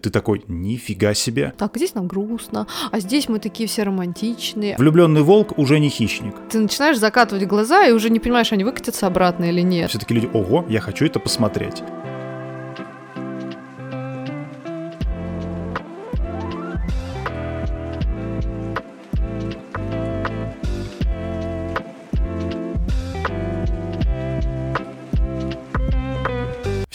Ты такой, нифига себе. Так, здесь нам грустно, а здесь мы такие все романтичные. Влюбленный волк уже не хищник. Ты начинаешь закатывать глаза и уже не понимаешь, они выкатятся обратно или нет. Все-таки люди, ого, я хочу это посмотреть.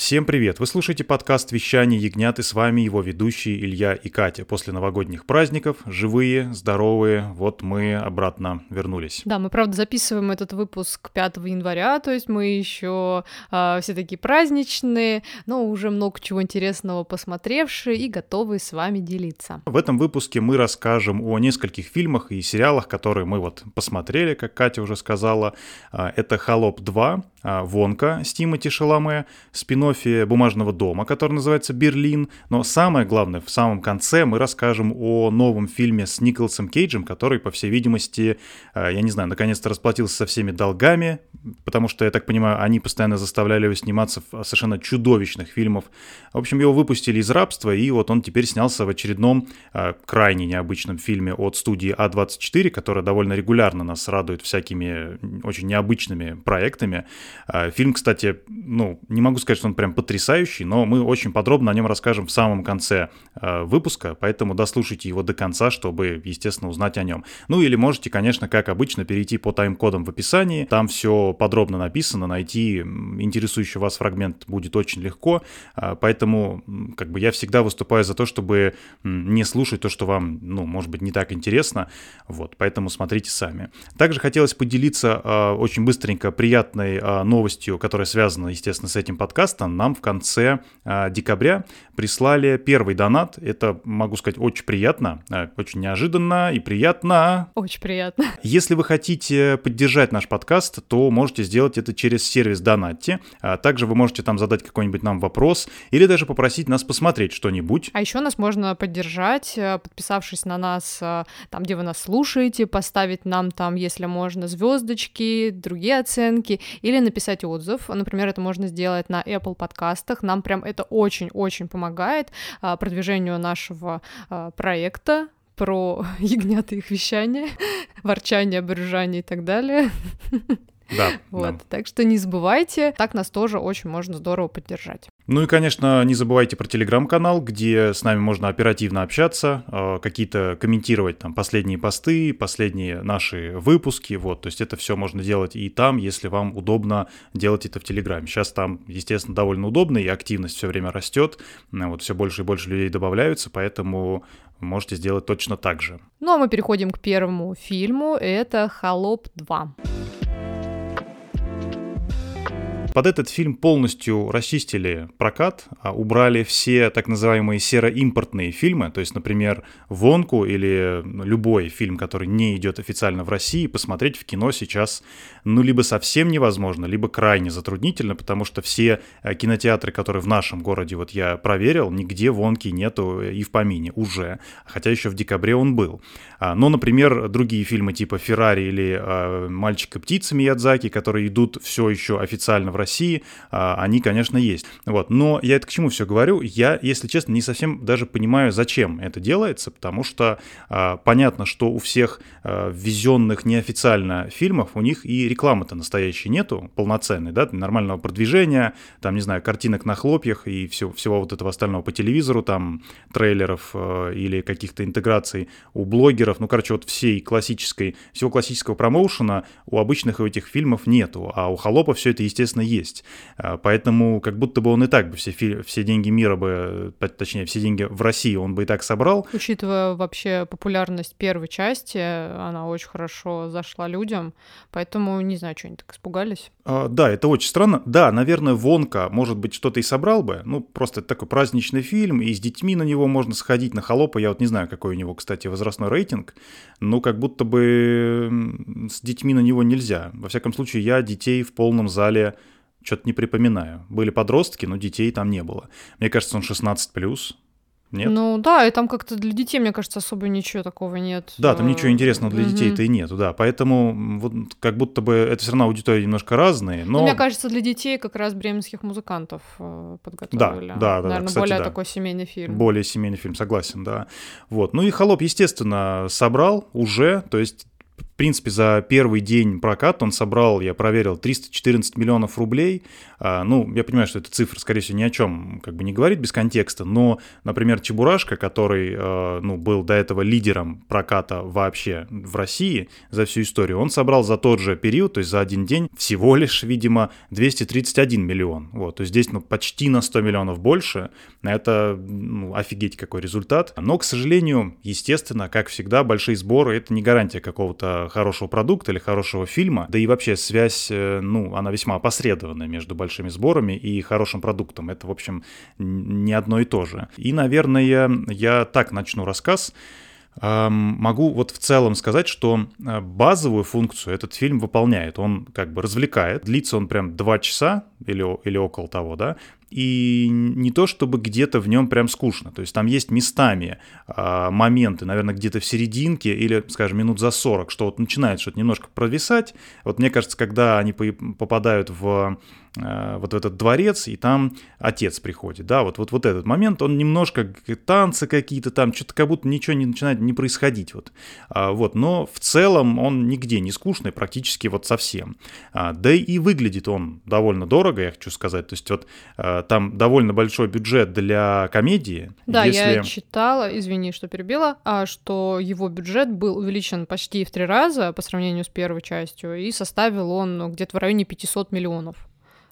Всем привет! Вы слушаете подкаст «Вещание ягнят» и с вами его ведущие Илья и Катя. После новогодних праздников, живые, здоровые, вот мы обратно вернулись. Да, мы, правда, записываем этот выпуск 5 января, то есть мы еще э, все такие праздничные, но уже много чего интересного посмотревшие и готовы с вами делиться. В этом выпуске мы расскажем о нескольких фильмах и сериалах, которые мы вот посмотрели, как Катя уже сказала. А, это «Холоп 2», а, «Вонка» с Тимоти Шаломе, спин «Бумажного дома», который называется «Берлин». Но самое главное, в самом конце мы расскажем о новом фильме с Николасом Кейджем, который, по всей видимости, а, я не знаю, наконец-то расплатился со всеми долгами, потому что, я так понимаю, они постоянно заставляли его сниматься в совершенно чудовищных фильмах. В общем, его выпустили из рабства, и вот он теперь снялся в очередном а, крайне необычном фильме от студии А24, которая довольно регулярно нас радует всякими очень необычными проектами. А, фильм, кстати, ну, не могу сказать, что он прям потрясающий, но мы очень подробно о нем расскажем в самом конце а, выпуска, поэтому дослушайте его до конца, чтобы, естественно, узнать о нем. Ну или можете, конечно, как обычно, перейти по тайм-кодам в описании, там все подробно написано, найти интересующий вас фрагмент будет очень легко, а, поэтому как бы я всегда выступаю за то, чтобы не слушать то, что вам, ну, может быть, не так интересно, вот, поэтому смотрите сами. Также хотелось поделиться очень быстренько приятной новостью, которая связана, естественно, с этим подкастом, нам в конце а, декабря прислали первый донат. Это, могу сказать, очень приятно, а, очень неожиданно и приятно. Очень приятно. Если вы хотите поддержать наш подкаст, то можете сделать это через сервис Донатти. А также вы можете там задать какой-нибудь нам вопрос или даже попросить нас посмотреть что-нибудь. А еще нас можно поддержать, э, подписавшись на нас э, там, где вы нас слушаете, поставить нам там, если можно, звездочки, другие оценки, или написать отзыв. Например, это можно сделать на Apple подкастах. Нам прям это очень-очень помогает а, продвижению нашего а, проекта про ягнята их вещание, ворчание, брюжание и так далее. Да. Вот, да. так что не забывайте, так нас тоже очень можно здорово поддержать. Ну и, конечно, не забывайте про телеграм-канал, где с нами можно оперативно общаться, э, какие-то комментировать там последние посты, последние наши выпуски, вот, то есть это все можно делать и там, если вам удобно делать это в телеграме. Сейчас там, естественно, довольно удобно, и активность все время растет, э, вот все больше и больше людей добавляются, поэтому можете сделать точно так же. Ну а мы переходим к первому фильму, это «Холоп 2». Под этот фильм полностью расчистили прокат, а убрали все так называемые сероимпортные фильмы, то есть, например, «Вонку» или любой фильм, который не идет официально в России, посмотреть в кино сейчас, ну, либо совсем невозможно, либо крайне затруднительно, потому что все э, кинотеатры, которые в нашем городе, вот я проверил, нигде «Вонки» нету и в помине уже, хотя еще в декабре он был. А, но, например, другие фильмы типа «Феррари» или э, «Мальчик и птица» Миядзаки, которые идут все еще официально в России, а, они, конечно, есть. Вот. Но я это к чему все говорю? Я, если честно, не совсем даже понимаю, зачем это делается, потому что а, понятно, что у всех а, ввезенных неофициально фильмов, у них и рекламы-то настоящей нету, полноценной, да, нормального продвижения, там, не знаю, картинок на хлопьях и все, всего вот этого остального по телевизору, там, трейлеров э, или каких-то интеграций у блогеров, ну, короче, вот всей классической, всего классического промоушена у обычных этих фильмов нету, а у Холопа все это, естественно, есть. А, поэтому как будто бы он и так бы все, все деньги мира бы, точнее, все деньги в России он бы и так собрал. Учитывая вообще популярность первой части, она очень хорошо зашла людям, поэтому не знаю, что они так испугались. А, да, это очень странно. Да, наверное, Вонка, может быть, что-то и собрал бы. Ну, просто это такой праздничный фильм, и с детьми на него можно сходить, на холопа. Я вот не знаю, какой у него, кстати, возрастной рейтинг, но как будто бы с детьми на него нельзя. Во всяком случае, я детей в полном зале что-то не припоминаю. Были подростки, но детей там не было. Мне кажется, он 16+. Нет? Ну да, и там как-то для детей, мне кажется, особо ничего такого нет. Да, там ничего интересного для детей-то и нету, да. Поэтому вот как будто бы это все равно аудитории немножко разные, Ну, но... мне кажется, для детей как раз бременских музыкантов э, подготовили. Да, да, да, Наверное, кстати, более да. такой семейный фильм. Более семейный фильм, согласен, да. Вот. Ну и «Холоп», естественно, собрал уже, то есть принципе, за первый день проката он собрал, я проверил, 314 миллионов рублей. А, ну, я понимаю, что эта цифра, скорее всего, ни о чем как бы не говорит без контекста, но, например, «Чебурашка», который, э, ну, был до этого лидером проката вообще в России за всю историю, он собрал за тот же период, то есть за один день, всего лишь, видимо, 231 миллион. Вот, то есть здесь, ну, почти на 100 миллионов больше. Это, ну, офигеть какой результат. Но, к сожалению, естественно, как всегда, большие сборы — это не гарантия какого-то хорошего продукта или хорошего фильма. Да и вообще связь, э, ну, она весьма опосредованная между большими сборами и хорошим продуктом. Это, в общем, не одно и то же. И, наверное, я так начну рассказ. Могу вот в целом сказать, что э, базовую функцию этот фильм выполняет. Он как бы развлекает. Длится он прям два часа или, или около того, да. И не то, чтобы где-то в нем прям скучно. То есть там есть местами а, моменты, наверное, где-то в серединке или, скажем, минут за 40, что вот начинает что-то немножко провисать. Вот мне кажется, когда они по- попадают в э, вот в этот дворец, и там отец приходит, да, вот, вот, вот этот момент, он немножко танцы какие-то там, что-то как будто ничего не начинает не происходить, вот, А, вот, но в целом он нигде не скучный, практически вот совсем, А, да и выглядит он довольно дорого, я хочу сказать, то есть вот а, там довольно большой бюджет для комедии, Да, я если... читала, извини, что перебила, а что его бюджет был увеличен почти в три раза по сравнению с первой частью, и составил он где-то в районе 500 миллионов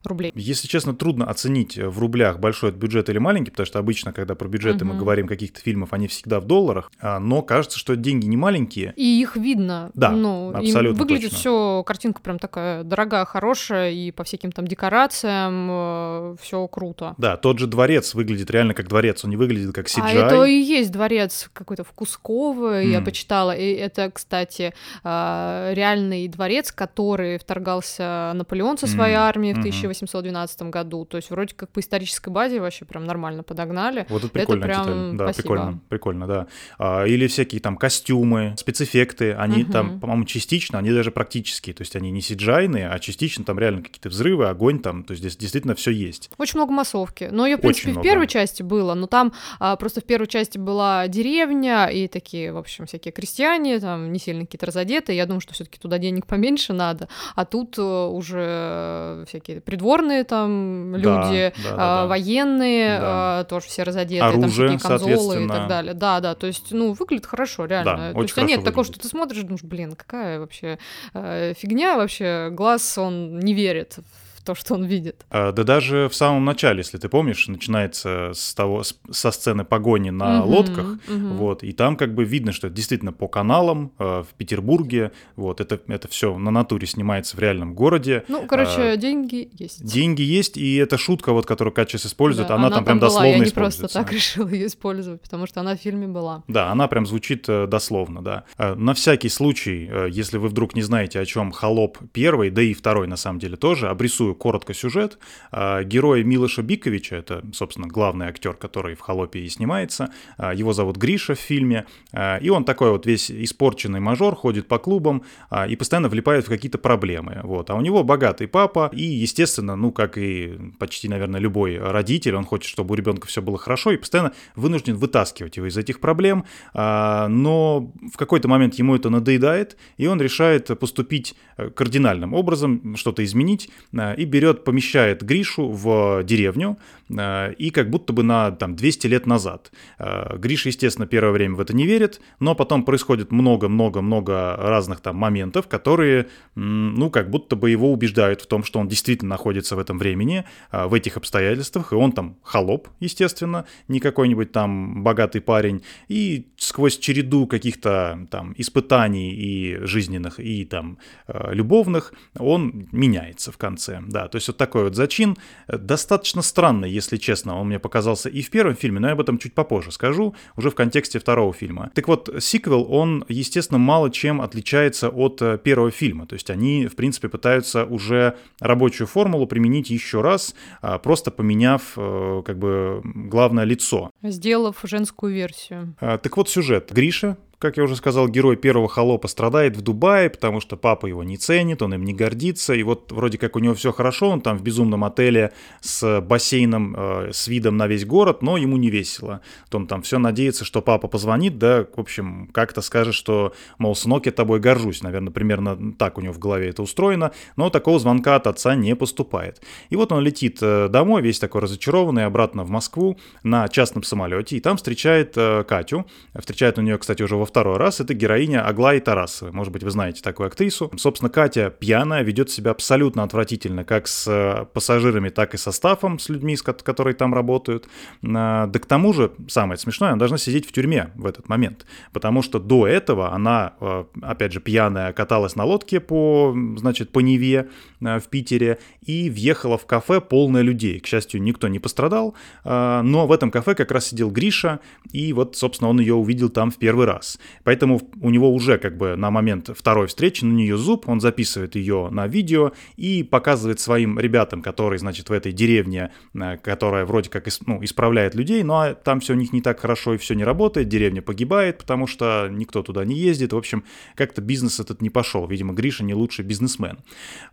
рублей. Если честно, трудно оценить э, в рублях большой это бюджет или маленький, потому что обычно, когда про бюджеты мы Мгм. говорим каких-то фильмов, они всегда в долларах, а, но кажется, что деньги не маленькие. И их видно. Да, ну, абсолютно выглядит точно. все, картинка прям такая дорогая, хорошая, и по всяким там декорациям все круто. Да, тот же дворец выглядит реально как дворец, он не выглядит как CGI. А это и есть дворец какой-то в Кусково, я почитала. И это, кстати, а, реальный дворец, который вторгался Наполеон со своей М, армией в мгм. 1812 году. То есть вроде как по исторической базе вообще прям нормально подогнали. Вот это прикольная прям деталь. Да, спасибо. прикольно, прикольно, да. А, или всякие там костюмы, спецэффекты, они Мгм. там, по-моему, частично, они даже практические, то есть они не CGI, а частично там реально какие-то взрывы, огонь там, то есть здесь действительно все есть. Очень много массовки. Но ее, в принципе, Очень в много. первой части было, но там а, просто в первой части была деревня и такие, в общем, всякие крестьяне, там не сильно какие-то разодетые. Я думаю, что все-таки туда денег поменьше надо. А тут э, уже всякие придворные там люди, да, да, а, да. военные, Да. а, тоже все разодетые, там Оружие, всякие камзолы и так далее. Да, да, то есть, ну, выглядит хорошо, реально. Да, то очень есть, а нет хорошо такого, выглядит. что ты смотришь и думаешь, блин, какая вообще э, фигня вообще, глаз, он не верит в то, что он видит. А, Да даже в самом начале, если ты помнишь, начинается с того, с- со сцены погони на Мгм, лодках, мгм. вот, и там как бы видно, что это действительно по каналам э, в Петербурге, вот, это, это все на натуре снимается в реальном городе, Ну, короче, А, деньги есть. деньги есть, и эта шутка, вот, которую сейчас использует, Да, она, там прям была, дословно я не используется. просто так решила ее использовать, потому что она в фильме была. Да, она прям звучит э, дословно, да. Э, На всякий случай, э, если вы вдруг не знаете, о чем Холоп первый, да и второй на самом деле тоже, обрисую коротко сюжет. Э, Герой Милоша Биковича, это, собственно, главный актер, который в Холопе и снимается, э, его зовут Гриша в фильме, э, и он такой вот весь испорченный мажор, ходит по клубам и постоянно влипает в какие-то проблемы. Вот. А у него богатый папа, и, естественно, ну, как и почти, наверное, любой родитель, он хочет, чтобы у ребенка все было хорошо, и постоянно вынужден вытаскивать его из этих проблем, а, но в какой-то момент ему это надоедает, и он решает поступить э, кардинальным образом, что-то изменить, а, и берет, помещает Гришу в деревню, и как будто бы на там, 200 лет назад. А, Гриша, естественно, первое время в это не верит, но потом происходит много-много-много разных там моментов, которые, ну, как будто бы его убеждают в том, что он действительно находится в этом времени, а, в этих обстоятельствах, и он там холоп, естественно, не какой-нибудь там богатый парень, и сквозь череду каких-то там испытаний и жизненных, и там э, любовных, он меняется в конце. да, то есть вот такой вот зачин, э, достаточно странный, если честно, он мне показался и в первом фильме, но я об этом чуть попозже скажу, уже в контексте второго фильма. Так вот, сиквел, он, естественно, мало чем отличается от э, первого фильма, то есть они, в принципе, пытаются уже рабочую формулу применить еще раз, а, просто поменяв, э, как бы, главное лицо. Сделав женскую версию. А, так вот, сюжет. Гриша, как я уже сказал, герой первого холопа страдает в Дубае, потому что папа его не ценит, он им не гордится, и вот вроде как у него все хорошо, он там в безумном отеле с бассейном, э, с видом на весь город, но ему не весело. То он там все надеется, что папа позвонит, да, в общем, как-то скажет, что, мол, сынок, я тобой горжусь, наверное, примерно так у него в голове это устроено, но такого звонка от отца не поступает. И вот он летит э, домой, весь такой разочарованный, обратно в Москву на частном самолете, и там встречает э, Катю, встречает у нее, кстати, уже во второй раз, это героиня Аглаи Тарасовой. Может быть, вы знаете такую актрису. Собственно, Катя пьяная, ведет себя абсолютно отвратительно, как с э, пассажирами, так и со стафом, с людьми, которые там работают. А, да к тому же, самое смешное, она должна сидеть в тюрьме в этот момент, потому что до этого она, э, опять же, пьяная, каталась на лодке по, значит, по Неве в Питере и въехала в кафе полное людей. К счастью, никто не пострадал, но в этом кафе как раз сидел Гриша, и вот, собственно, он ее увидел там в первый раз. Поэтому у него уже как бы на момент второй встречи на нее зуб, он записывает ее на видео и показывает своим ребятам, которые, значит, в этой деревне, э, которая вроде как ну, исправляет людей, но там все у них не так хорошо и все не работает, деревня погибает, потому что никто туда не ездит. В общем, как-то бизнес этот не пошел. Видимо, Гриша не лучший бизнесмен.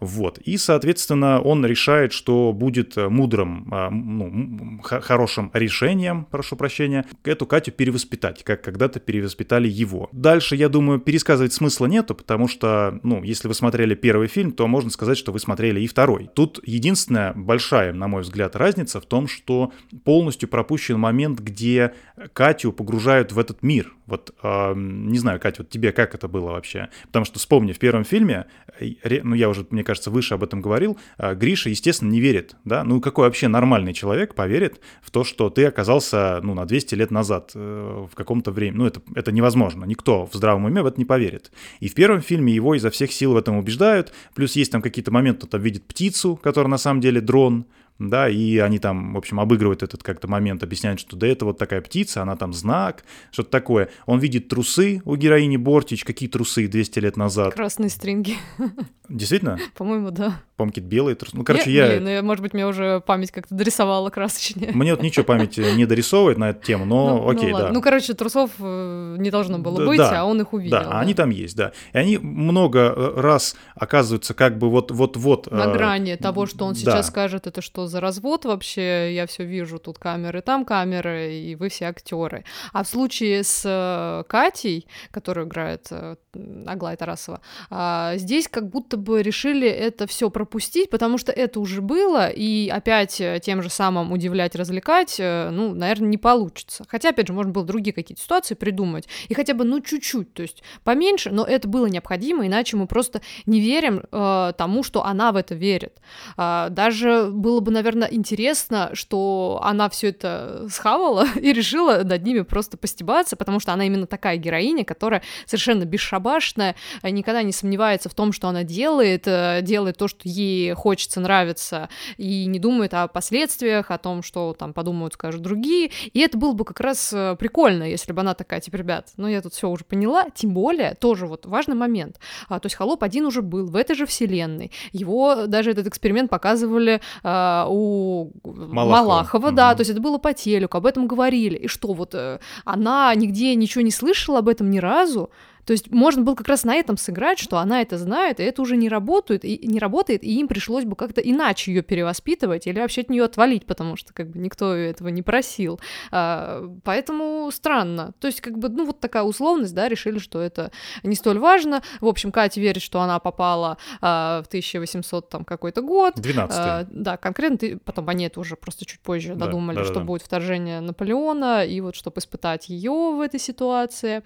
Вот. И, соответственно, он решает, что будет мудрым, э, ну, хорошим решением, прошу прощения, эту Катю перевоспитать, как когда-то перевоспитали его. Дальше, я думаю, пересказывать смысла нету, потому что, ну, если вы смотрели первый фильм, то можно сказать, что вы смотрели и второй. Тут единственная большая, на мой взгляд, разница в том, что полностью пропущен момент, где Катю погружают в этот мир. Вот, э, не знаю, Катя, вот тебе как это было вообще? Потому что, вспомни, в первом фильме, ну, я уже, мне кажется, выше об этом говорил, э, Гриша, естественно, не верит, да? Ну, какой вообще нормальный человек поверит в то, что ты оказался, ну, на 200 лет назад э, в каком-то времени? Ну, это, это невозможно никто в здравом уме в это не поверит. И в первом фильме его изо всех сил в этом убеждают, плюс есть там какие-то моменты, он там видит птицу, которая на самом деле дрон, да, и они там, в общем, обыгрывают этот как-то момент, объясняют, что да это вот такая птица, она там знак, что-то такое. Он видит трусы у героини Бортич, какие трусы 200 лет назад. Красные стринги. Действительно? По-моему, да. По-моему, какие-то белые трусы. Ну, короче, я... Не, ну, я, может быть, мне уже память как-то дорисовала красочнее. Мне вот ничего память не дорисовывает на эту тему, но ну, окей, ну, да. Ну, короче, трусов э, не должно было быть, да, а он их увидел. Да, да, они там есть, да. И они много э, раз оказываются как бы вот-вот-вот... На э, грани того, что он сейчас скажет, это что за развод вообще, я все вижу, тут камеры, там камеры, и вы все актеры. А в случае с Катей, которую играет Аглая Тарасова, а, здесь как будто бы решили это все пропустить, потому что это уже было, и опять э, тем же самым удивлять, развлекать, э, ну, наверное, не получится. Хотя, опять же, можно было другие какие-то ситуации придумать, и хотя бы, ну, чуть-чуть, то есть поменьше, но это было необходимо, иначе мы просто не верим э, тому, что она в это верит. Э, даже было бы, наверное, интересно, что она все это схавала и решила над ними просто постебаться, потому что она именно такая героиня, которая совершенно бесшабашная, никогда не сомневается в том, что она делает, э, делает то, что ей хочется, нравится, и не думает о последствиях, о том, что там подумают, скажут другие. И это было бы как раз э, прикольно, если бы она такая, типа, ребят, ну я тут все уже поняла, тем более, тоже вот важный момент. А, то есть Холоп один уже был в этой же вселенной. Его даже этот эксперимент показывали у Малахова, Малахова да, то есть это было по телеку, об этом говорили. И что, вот э, она нигде ничего не слышала об этом ни разу, то есть можно было как раз на этом сыграть, что она это знает, и это уже не работает, и не работает, и им пришлось бы как-то иначе ее перевоспитывать или вообще от нее отвалить, потому что как бы никто этого не просил. А, поэтому странно. То есть как бы, ну вот такая условность, да, решили, что это не столь важно. В общем, Катя верит, что она попала а, в 1800 там какой-то год. 12 а, Да, конкретно, ты, потом они это уже просто чуть позже да, додумали, да, да, что да. будет вторжение Наполеона, и вот чтобы испытать ее в этой ситуации.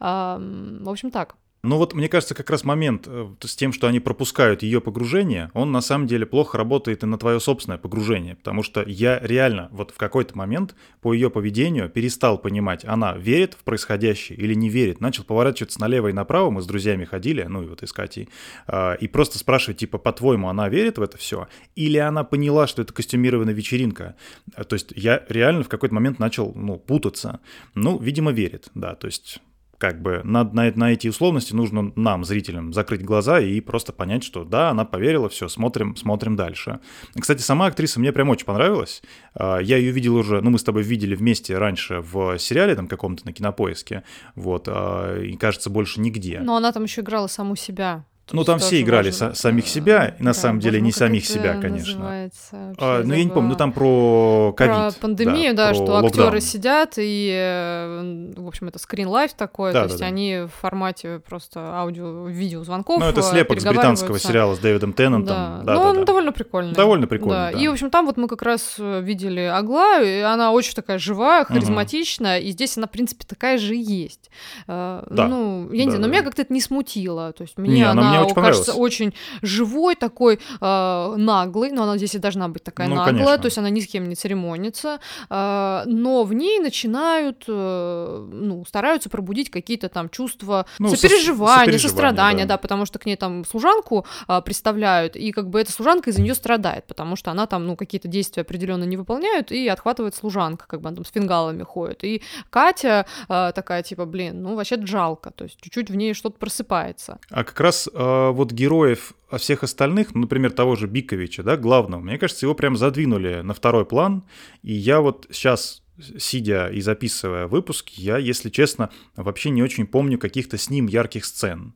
А, в общем, так. Но вот мне кажется, как раз момент э, с тем, что они пропускают ее погружение, он на самом деле плохо работает и на твое собственное погружение, потому что я реально вот в какой-то момент по ее поведению перестал понимать, она верит в происходящее или не верит, начал поворачиваться налево и направо, мы с друзьями ходили, ну и вот и с Катей, э, и просто спрашивать, типа, по-твоему, она верит в это все, или она поняла, что это костюмированная вечеринка, э, то есть я реально в какой-то момент начал, ну, путаться, ну, видимо, верит, да, то есть как бы на, на, на эти условности нужно нам, зрителям, закрыть глаза и просто понять, что да, она поверила, все, смотрим, смотрим дальше. Кстати, сама актриса мне прям очень понравилась. А, я ее видел уже, ну, мы с тобой видели вместе раньше в сериале там каком-то на кинопоиске, вот, а, и кажется, больше нигде. Но она там еще играла саму себя. Ну, там все играли важно. самих себя, и на да, самом деле не самих себя, конечно. А, ну, я не помню, ну там про ковид. Про пандемию, да, да про что актеры сидят, и, э, в общем, это скрин лайф такой, да, то да, есть да. они в формате просто аудио-видео звонков Ну, это слепок с британского сериала с Дэвидом Теннантом. Да, да ну, да, он да. довольно прикольный. Довольно прикольный, да. да. И, в общем, там вот мы как раз э, видели Аглаю, и она очень такая живая, харизматичная, угу. и здесь она, в принципе, такая же и есть. Э, да. Ну, я не знаю, но меня как-то это не смутило, то есть мне она, кажется, очень очень живой, такой э, наглый, но она здесь и должна быть такая ну, наглая, конечно. то есть она ни с кем не церемонится, э, но в ней начинают, э, ну, стараются пробудить какие-то там чувства ну, сопереживания, сопереживания сострадания, да. да, потому что к ней там служанку э, представляют, и как бы эта служанка из-за нее страдает, потому что она там, ну, какие-то действия определенно не выполняют, и отхватывает служанка, как бы она там с фингалами ходит. И Катя э, такая, типа, блин, ну, вообще жалко, то есть чуть-чуть в ней что-то просыпается. А как раз э, вот герой героев, а всех остальных, ну, например, того же Биковича, да, главного, мне кажется, его прям задвинули на второй план, и я вот сейчас сидя и записывая выпуск, я, если честно, вообще не очень помню каких-то с ним ярких сцен.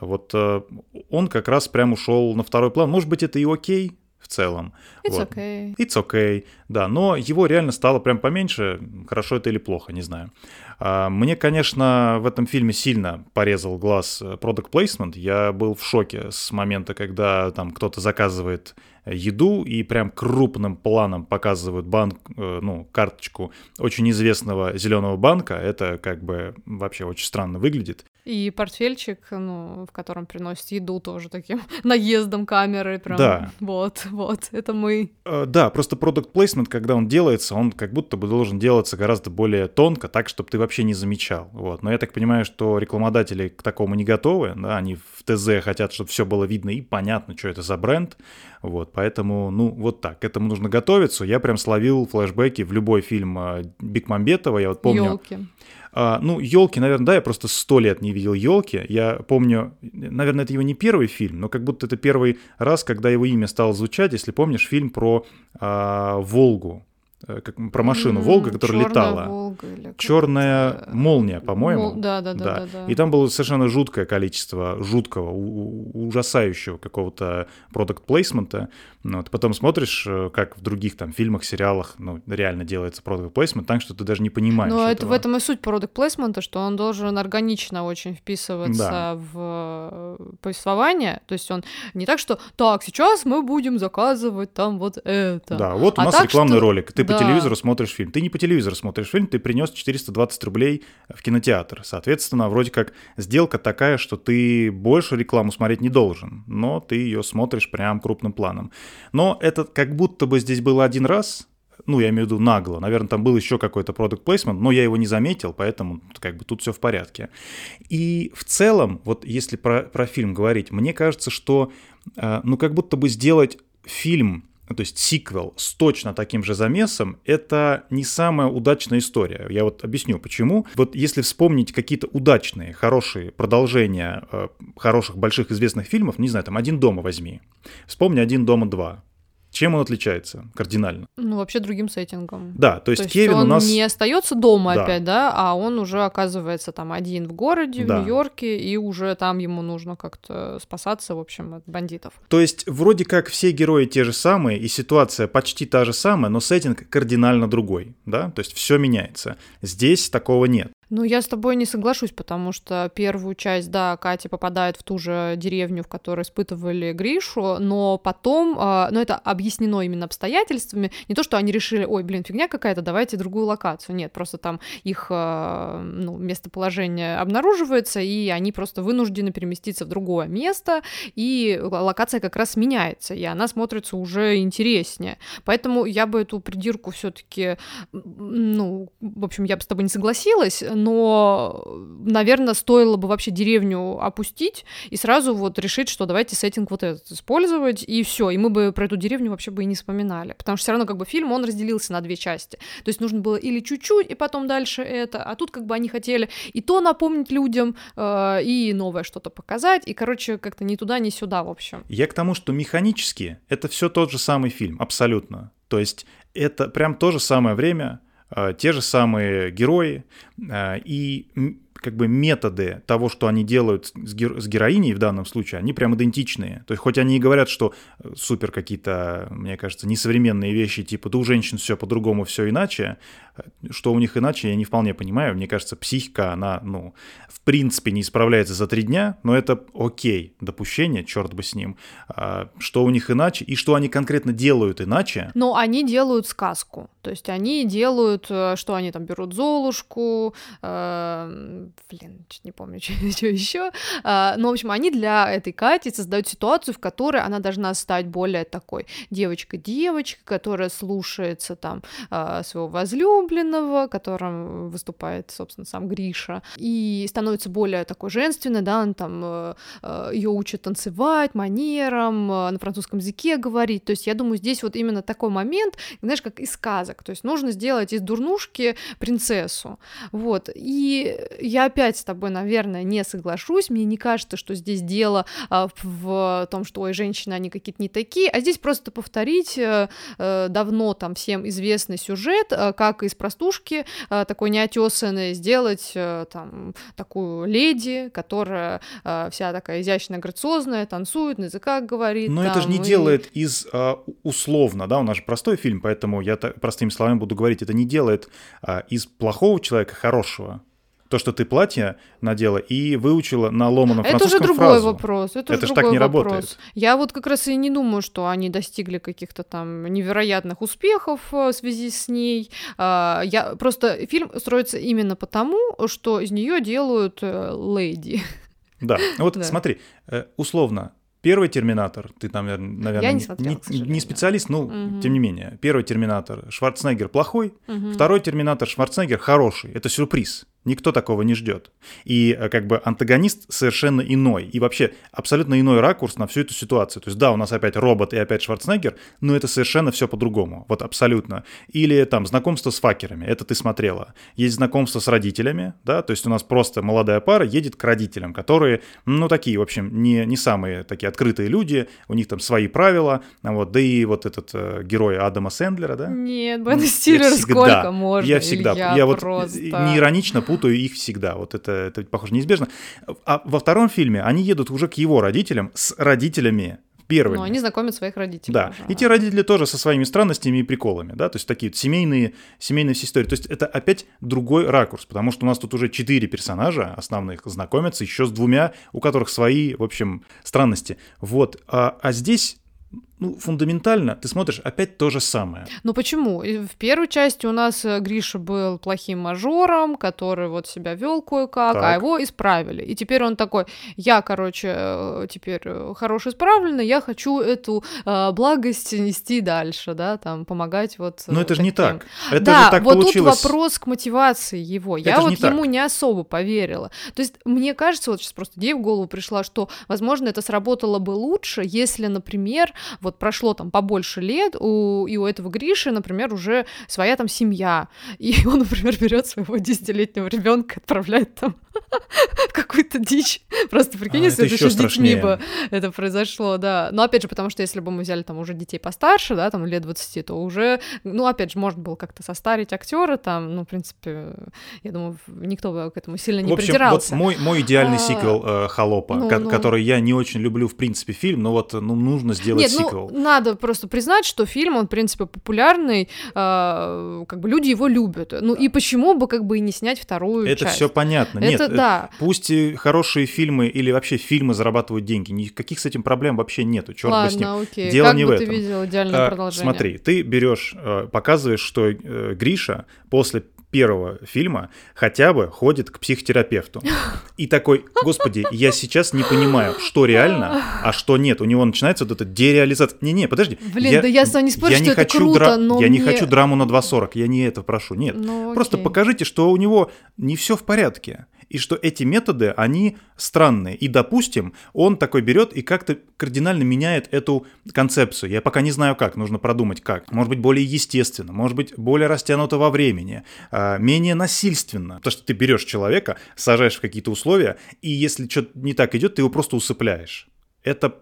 Вот э, он как раз прям ушел на второй план. Может быть, это и окей, в целом. It's вот. okay. It's okay, да. Но его реально стало прям поменьше. Хорошо это или плохо, не знаю. А, мне, конечно, в этом фильме сильно порезал глаз э, product placement. Я был в шоке с момента, когда там кто-то заказывает еду и прям крупным планом показывают банк, э, ну, карточку очень известного зеленого банка. Это как бы вообще очень странно выглядит. И портфельчик, ну, в котором приносят еду тоже таким наездом камеры, прям. Да. Вот, вот, это мы. Э, да, просто продукт плейсмент, когда он делается, он как будто бы должен делаться гораздо более тонко, так, чтобы ты вообще не замечал. Вот. Но я так понимаю, что рекламодатели к такому не готовы, да, они в ТЗ хотят, чтобы все было видно и понятно, что это за бренд. Вот, поэтому, ну, вот так, к этому нужно готовиться. Я прям словил флешбеки в любой фильм э, Бекмамбетова, я вот помню. Ёлки. А, ну, елки, наверное, да, я просто сто лет не видел елки. Я помню, наверное, это его не первый фильм, но как будто это первый раз, когда его имя стало звучать, если помнишь, фильм про а, Волгу. Э, как, про машину Волга, которая летала. Волга Черная молния, по-моему. Мол... Да, да, да, да, да. И там было совершенно жуткое количество жуткого, ужасающего какого-то продукт плейсмента. Вот. Потом смотришь, э, как в других там фильмах, сериалах, ну, реально делается продукт плейсмент, так что ты даже не понимаешь. Но это в этом и суть продукт плейсмента, что он должен органично очень вписываться да. в э, повествование. То есть он не так, что так, сейчас мы будем заказывать там вот это. Да, вот у а нас так, рекламный что... ролик. Ты да. по телевизору смотришь фильм. Ты не по телевизору смотришь фильм, ты принес 420 рублей в кинотеатр. Соответственно, вроде как сделка такая, что ты больше рекламу смотреть не должен, но ты ее смотришь прям крупным планом. Но это как будто бы здесь было один раз, ну, я имею в виду нагло. Наверное, там был еще какой-то продукт плейсмент, но я его не заметил, поэтому как бы тут все в порядке. И в целом, вот если про, про фильм говорить, мне кажется, что, э, ну, как будто бы сделать фильм то есть сиквел с точно таким же замесом, это не самая удачная история. Я вот объясню, почему. Вот если вспомнить какие-то удачные, хорошие продолжения э, хороших, больших известных фильмов, не знаю, там «Один дома» возьми. Вспомни «Один дома 2». Чем он отличается кардинально? Ну, вообще другим сеттингом. Да, то есть, то есть Кевин он у нас... не остается дома да. опять, да, а он уже оказывается там один в городе, да. в Нью-Йорке, и уже там ему нужно как-то спасаться, в общем, от бандитов. То есть вроде как все герои те же самые, и ситуация почти та же самая, но сеттинг кардинально другой, да, то есть все меняется. Здесь такого нет. Ну, я с тобой не соглашусь, потому что первую часть, да, Катя попадает в ту же деревню, в которой испытывали Гришу, но потом, э, ну, это объяснено именно обстоятельствами, не то, что они решили, ой, блин, фигня какая-то, давайте другую локацию, нет, просто там их, э, ну, местоположение обнаруживается, и они просто вынуждены переместиться в другое место, и локация как раз меняется, и она смотрится уже интереснее. Поэтому я бы эту придирку все-таки, ну, в общем, я бы с тобой не согласилась, но, наверное, стоило бы вообще деревню опустить и сразу вот решить, что давайте сеттинг вот этот использовать, и все, и мы бы про эту деревню вообще бы и не вспоминали, потому что все равно как бы фильм, он разделился на две части, то есть нужно было или чуть-чуть, и потом дальше это, а тут как бы они хотели и то напомнить людям, э, и новое что-то показать, и, короче, как-то ни туда, ни сюда, в общем. Я к тому, что механически это все тот же самый фильм, абсолютно. То есть это прям то же самое время, те же самые герои, э, и как бы методы того, что они делают с, гер- с героиней в данном случае, они прям идентичные. То есть хоть они и говорят, что э, супер какие-то, мне кажется, несовременные вещи, типа да у женщин все по-другому, все иначе, э, что у них иначе, я не вполне понимаю. Мне кажется, психика, она, ну, в принципе не исправляется за три дня, но это окей, допущение, черт бы с ним. А, что у них иначе и что они конкретно делают иначе. Но они делают сказку. То есть они делают, э, что они там берут Золушку, э, блин, чуть не помню, что, еще. А, но, в общем, они для этой Кати создают ситуацию, в которой она должна стать более такой девочкой-девочкой, которая слушается там а, своего возлюбленного, которым выступает, собственно, сам Гриша, и становится более такой женственной, да, он там э, э, ее учат танцевать, манерам, э, на французском языке говорить. То есть я думаю, здесь вот именно такой момент, знаешь, как из сказок. То есть нужно сделать из дурнушки принцессу. Вот. И я опять с тобой, наверное, не соглашусь. Мне не кажется, что здесь дело а, в том, что, ой, женщины, они какие-то не такие, а здесь просто повторить давно там всем известный сюжет, как из простушки такой неотесанной сделать там такую леди, которая вся такая изящная, грациозная, танцует, на языках говорит. Но там, это же не и... делает из условно, да, у нас же простой фильм, поэтому я простыми словами буду говорить, это не делает из плохого человека хорошего то, что ты платье надела и выучила на ломаном это уже другой фразу. вопрос. Это, это же так не вопрос. работает. Я вот как раз и не думаю, что они достигли каких-то там невероятных успехов э, в связи с ней. А, я просто фильм строится именно потому, что из нее делают э, леди. Да, вот да. смотри, э, условно, Первый Терминатор, ты, наверное, Я не, смотрела, не, не специалист, но угу. тем не менее. Первый Терминатор Шварценеггер плохой, угу. второй Терминатор Шварценеггер хороший. Это сюрприз. Никто такого не ждет. И э, как бы антагонист совершенно иной. И вообще абсолютно иной ракурс на всю эту ситуацию. То есть да, у нас опять робот и опять Шварценеггер, но это совершенно все по-другому. Вот абсолютно. Или там знакомство с факерами. Это ты смотрела. Есть знакомство с родителями, да, то есть у нас просто молодая пара едет к родителям, которые, ну, такие, в общем, не, не самые такие открытые люди, у них там свои правила, вот, да и вот этот э, герой Адама Сэндлера, да? Нет, Бен Стиллер сколько можно? Я всегда, я, я вот не иронично путаю их всегда. Вот это, это похоже, неизбежно. А во втором фильме они едут уже к его родителям с родителями первыми. Ну, они знакомят своих родителей. Да. Уже. И те родители тоже со своими странностями и приколами, да, то есть такие вот семейные, семейные все истории. То есть это опять другой ракурс, потому что у нас тут уже четыре персонажа основных знакомятся еще с двумя, у которых свои, в общем, странности. Вот. А, а здесь ну, фундаментально ты смотришь опять то же самое. Ну почему? В первой части у нас э, Гриша был плохим мажором, который вот себя вел кое-как, а его исправили. И теперь он такой, я, короче, э, теперь э, хороший исправленный, я хочу эту э, благость нести дальше, да, там, помогать вот Но это же не так. Это да, же так вот получилось. тут вопрос к мотивации его. Это я вот не ему так. не особо поверила. То есть мне кажется, вот сейчас просто идея в голову пришла, что, возможно, это сработало бы лучше, если, например, вот прошло там побольше лет, у, и у этого Гриши, например, уже своя там семья, и он, например, берет своего десятилетнего ребенка, отправляет там какую-то дичь. Просто прикинь, А, если это еще с детьми бы это произошло, да. Но опять же, потому что если бы мы взяли там уже детей постарше, да, там лет 20, то уже, ну, опять же, можно было как-то состарить актера там, ну, в принципе, я думаю, никто бы к этому сильно не в общем, придирался. вот мой, мой идеальный А, сиквел э, «Холопа», ну, ко- ну. который я не очень люблю, в принципе, фильм, но вот ну, нужно сделать Нет, сиквел. Ну, надо просто признать, что фильм, он, в принципе, популярный, э, как бы люди его любят. Ну, и почему бы, как бы, и не снять вторую Это часть? все понятно. Это Нет, да. пусть и хорошие фильмы или вообще фильмы зарабатывают деньги, никаких с этим проблем вообще нету, черт бы с ним. Ладно, окей. Дело как не бы в ты этом. видел идеальное А, продолжение? Смотри, ты берешь, э, показываешь, что э, Гриша после первого фильма хотя бы ходит к психотерапевту. И такой, господи, я сейчас не понимаю, что реально, а что нет. У него начинается вот эта дереализация. Не-не, подожди. Блин, да я с тобой не спорю, я что не это хочу круто, дра- но Я не мне- хочу драму на 2.40, я не это прошу, нет. Ну, Просто покажите, что у него не все в порядке. И что эти методы, они странные. И, допустим, он такой берет и как-то кардинально меняет эту концепцию. Я пока не знаю как, нужно продумать как. Может быть, более естественно, может быть, более растянуто во времени, а, менее насильственно. Потому что ты берешь человека, сажаешь в какие-то условия, и если что-то не так идет, ты его просто усыпляешь. Это,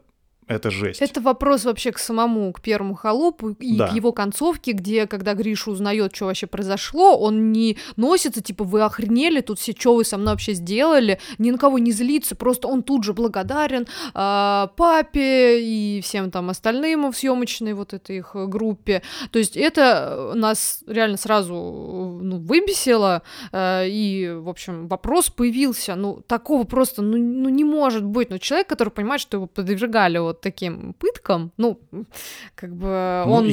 это жесть. Это вопрос вообще к самому, к первому холопу и Да. к его концовке, где, когда Гриша узнает, что вообще произошло, он не носится, типа, вы охренели, тут все, что вы со мной вообще сделали, ни на кого не злится, просто он тут же благодарен а, папе и всем там остальным в съемочной вот этой их э, группе. То есть это нас реально сразу э, ну, выбесило, э, и, в общем, вопрос появился, ну, такого просто, ну, ну, не может быть, ну, человек, который понимает, что его подвергали вот таким пыткам, ну, как бы Ну, он...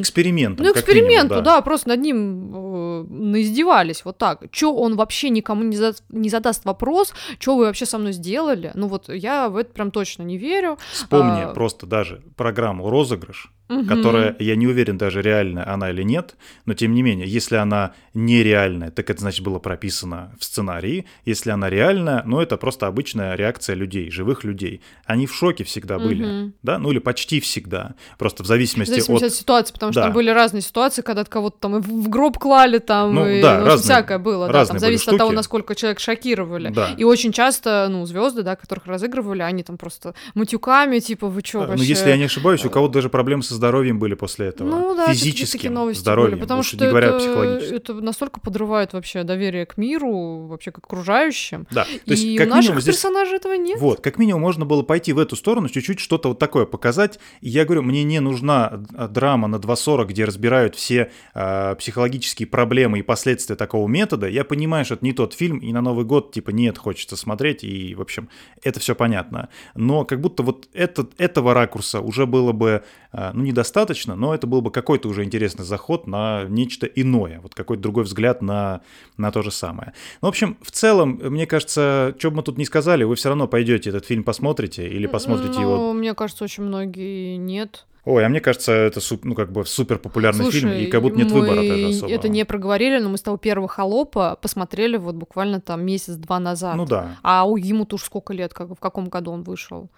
Ну, как эксперименту, минимум, да. просто над ним э, наиздевались, вот так. Чё он вообще никому не, за- не задаст вопрос, что вы вообще со мной сделали? Ну, вот я в это прям точно не верю. Вспомни А, просто даже программу «Розыгрыш», Мгм. которая, я не уверен даже реальная она или нет, но тем не менее, если она нереальная, так это значит было прописано в сценарии, если она реальная, ну это просто обычная реакция людей, живых людей. Они в шоке всегда были, Мгм. да, ну или почти всегда, просто в В зависимости, зависимости от... от ситуации, потому что Да. там были разные ситуации, когда кого-то там в гроб клали, там, Ну, и, да, общем, разные- всякое было, да, там зависит от того, штуки. насколько человек шокировали. Да. И очень часто, ну, звезды, да, которых разыгрывали, они там просто матюками, типа, вы чё Ну, вообще... если я не ошибаюсь, у кого-то даже проблемы со здоровьем были после этого. Ну да, физическим такие новости здоровьем, были, потому что не говоря это, это настолько подрывает вообще доверие к миру, вообще к окружающим. Да, то есть и как у наших минимум здесь персонажей этого нет. Вот, как минимум можно было пойти в эту сторону, чуть-чуть что-то вот такое показать. И я говорю, мне не нужна а, драма на 2.40, где разбирают все а, психологические проблемы и последствия такого метода. Я понимаю, что это не тот фильм, и на Новый год, типа, нет, хочется смотреть, и, в общем, это все понятно. Но как будто вот этот, этого ракурса уже было бы, а, ну, недостаточно, но это был бы какой-то уже интересный заход на нечто иное, вот какой-то другой взгляд на, на то же самое. Ну, в общем, в целом, мне кажется, что бы мы тут ни сказали, вы все равно пойдете этот фильм посмотрите или посмотрите ну, его. мне кажется, очень многие нет. Ой, а мне кажется, это суп- ну как бы супер популярный Слушай, фильм, и как будто нет мы выбора даже особо. это не проговорили, но мы с того первого холопа посмотрели вот буквально там месяц-два назад. Ну да, А у ему-то уж сколько лет, как, в каком году он вышел?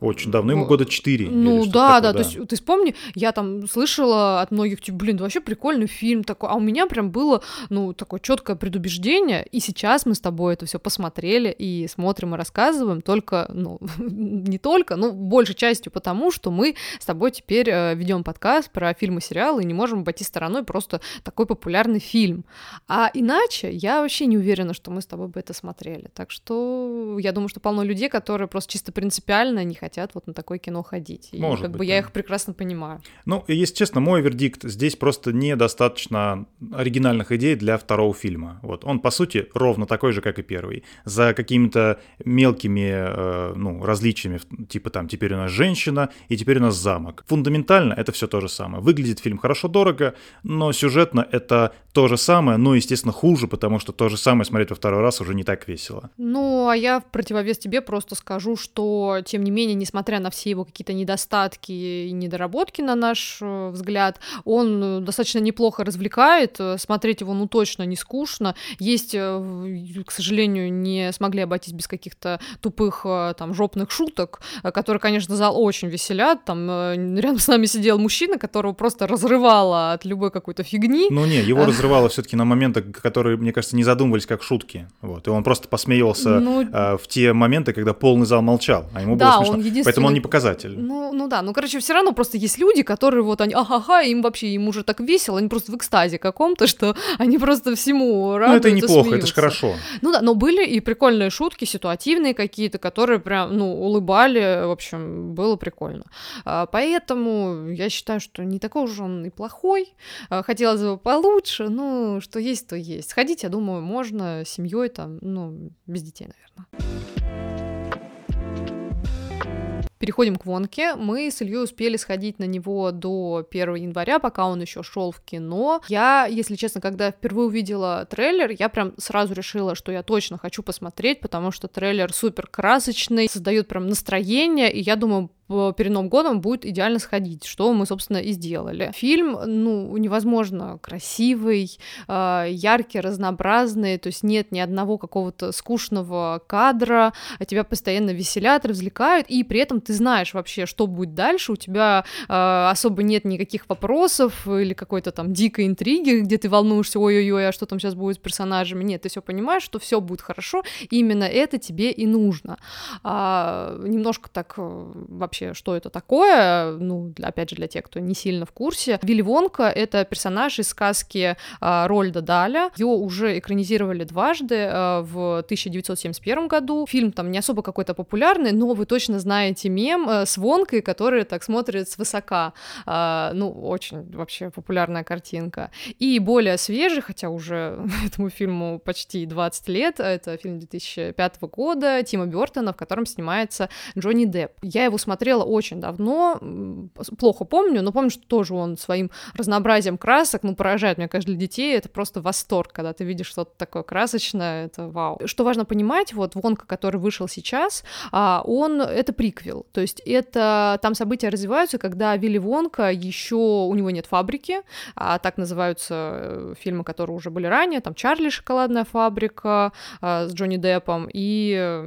Очень давно, ему Во- года 4. Ну да, да, то есть ты вспомни, я там слышала от многих, типа, блин, да вообще прикольный фильм такой, а у меня прям было, ну, такое четкое предубеждение, и сейчас мы с тобой это все посмотрели и смотрим и рассказываем только, ну, не только, ну, большей частью потому, что мы с тобой теперь ведем подкаст про фильмы и сериалы и не можем обойти стороной просто такой популярный фильм. А иначе я вообще не уверена, что мы с тобой бы это смотрели. Так что я думаю, что полно людей, которые просто чисто принципиально не хотят вот на такое кино ходить. И Может как быть, бы да. я их прекрасно понимаю. Ну, если честно, мой вердикт, здесь просто недостаточно оригинальных идей для второго фильма. Вот, он, по сути, ровно такой же, как и первый. За какими-то мелкими, э, ну, различиями, типа там, теперь у нас женщина, и теперь у нас замок. Фундаментально это все то же самое. Выглядит фильм хорошо-дорого, но сюжетно это то же самое, но, естественно, хуже, потому что то же самое смотреть во второй раз уже не так весело. Ну, а я в противовес тебе просто скажу, что, тем не менее, менее, несмотря на все его какие-то недостатки и недоработки, на наш э, взгляд, он э, достаточно неплохо развлекает, смотреть его, ну, точно не скучно. Есть, к сожалению, не смогли обойтись без каких-то тупых там жопных шуток, которые, конечно, зал очень веселят. Там рядом с нами сидел мужчина, которого просто разрывало от любой какой-то фигни. Ну не, его разрывало все-таки на моменты, которые, мне кажется, не задумывались как шутки. Вот. И он просто посмеивался ну, э, в те моменты, когда полный зал молчал, а ему да, было смешно. Единственный... Поэтому он не показатель. Ну, ну да, ну короче, все равно просто есть люди, которые вот они, ага-ха, им вообще, им уже так весело, они просто в экстазе каком-то, что они просто всему радуются, Ну это неплохо, смеются. это же хорошо. Ну да, но были и прикольные шутки, ситуативные какие-то, которые прям, ну, улыбали, в общем, было прикольно. А, поэтому я считаю, что не такой уж он и плохой, а, хотелось бы получше, ну, что есть, то есть. Сходить, я думаю, можно семьей там, ну, без детей, наверное. Переходим к Вонке. Мы с Ильей успели сходить на него до 1 января, пока он еще шел в кино. Я, если честно, когда впервые увидела трейлер, я прям сразу решила, что я точно хочу посмотреть, потому что трейлер супер красочный, создает прям настроение, и я думаю, перед Новым годом будет идеально сходить, что мы, собственно, и сделали. Фильм, ну, невозможно красивый, а, яркий, разнообразный, то есть нет ни одного какого-то скучного кадра, а тебя постоянно веселят, развлекают, и при этом ты знаешь вообще, что будет дальше, у тебя э, особо нет никаких вопросов или какой-то там дикой интриги, где ты волнуешься, ой-ой-ой, а что там сейчас будет с персонажами, нет, ты все понимаешь, что все будет хорошо, именно это тебе и нужно. А, немножко так э, вообще вообще, что это такое, ну, опять же, для тех, кто не сильно в курсе. Вилли Вонка — это персонаж из сказки э, Рольда Даля. Ее уже экранизировали дважды э, в 1971 году. Фильм там не особо какой-то популярный, но вы точно знаете мем э, с Вонкой, который так смотрит свысока. Э, ну, очень вообще популярная картинка. И более свежий, хотя уже этому фильму почти 20 лет, это фильм 2005 года Тима Бертона, в котором снимается Джонни Депп. Я его смотрела смотрела очень давно, плохо помню, но помню, что тоже он своим разнообразием красок, ну, поражает, мне кажется, для детей это просто восторг, когда ты видишь что-то такое красочное, это вау. Что важно понимать, вот Вонка, который вышел сейчас, а, он, это приквел, то есть это, там события развиваются, когда Вилли Вонка еще, у него нет фабрики, а так называются э, фильмы, которые уже были ранее, там Чарли шоколадная фабрика а, с Джонни Деппом и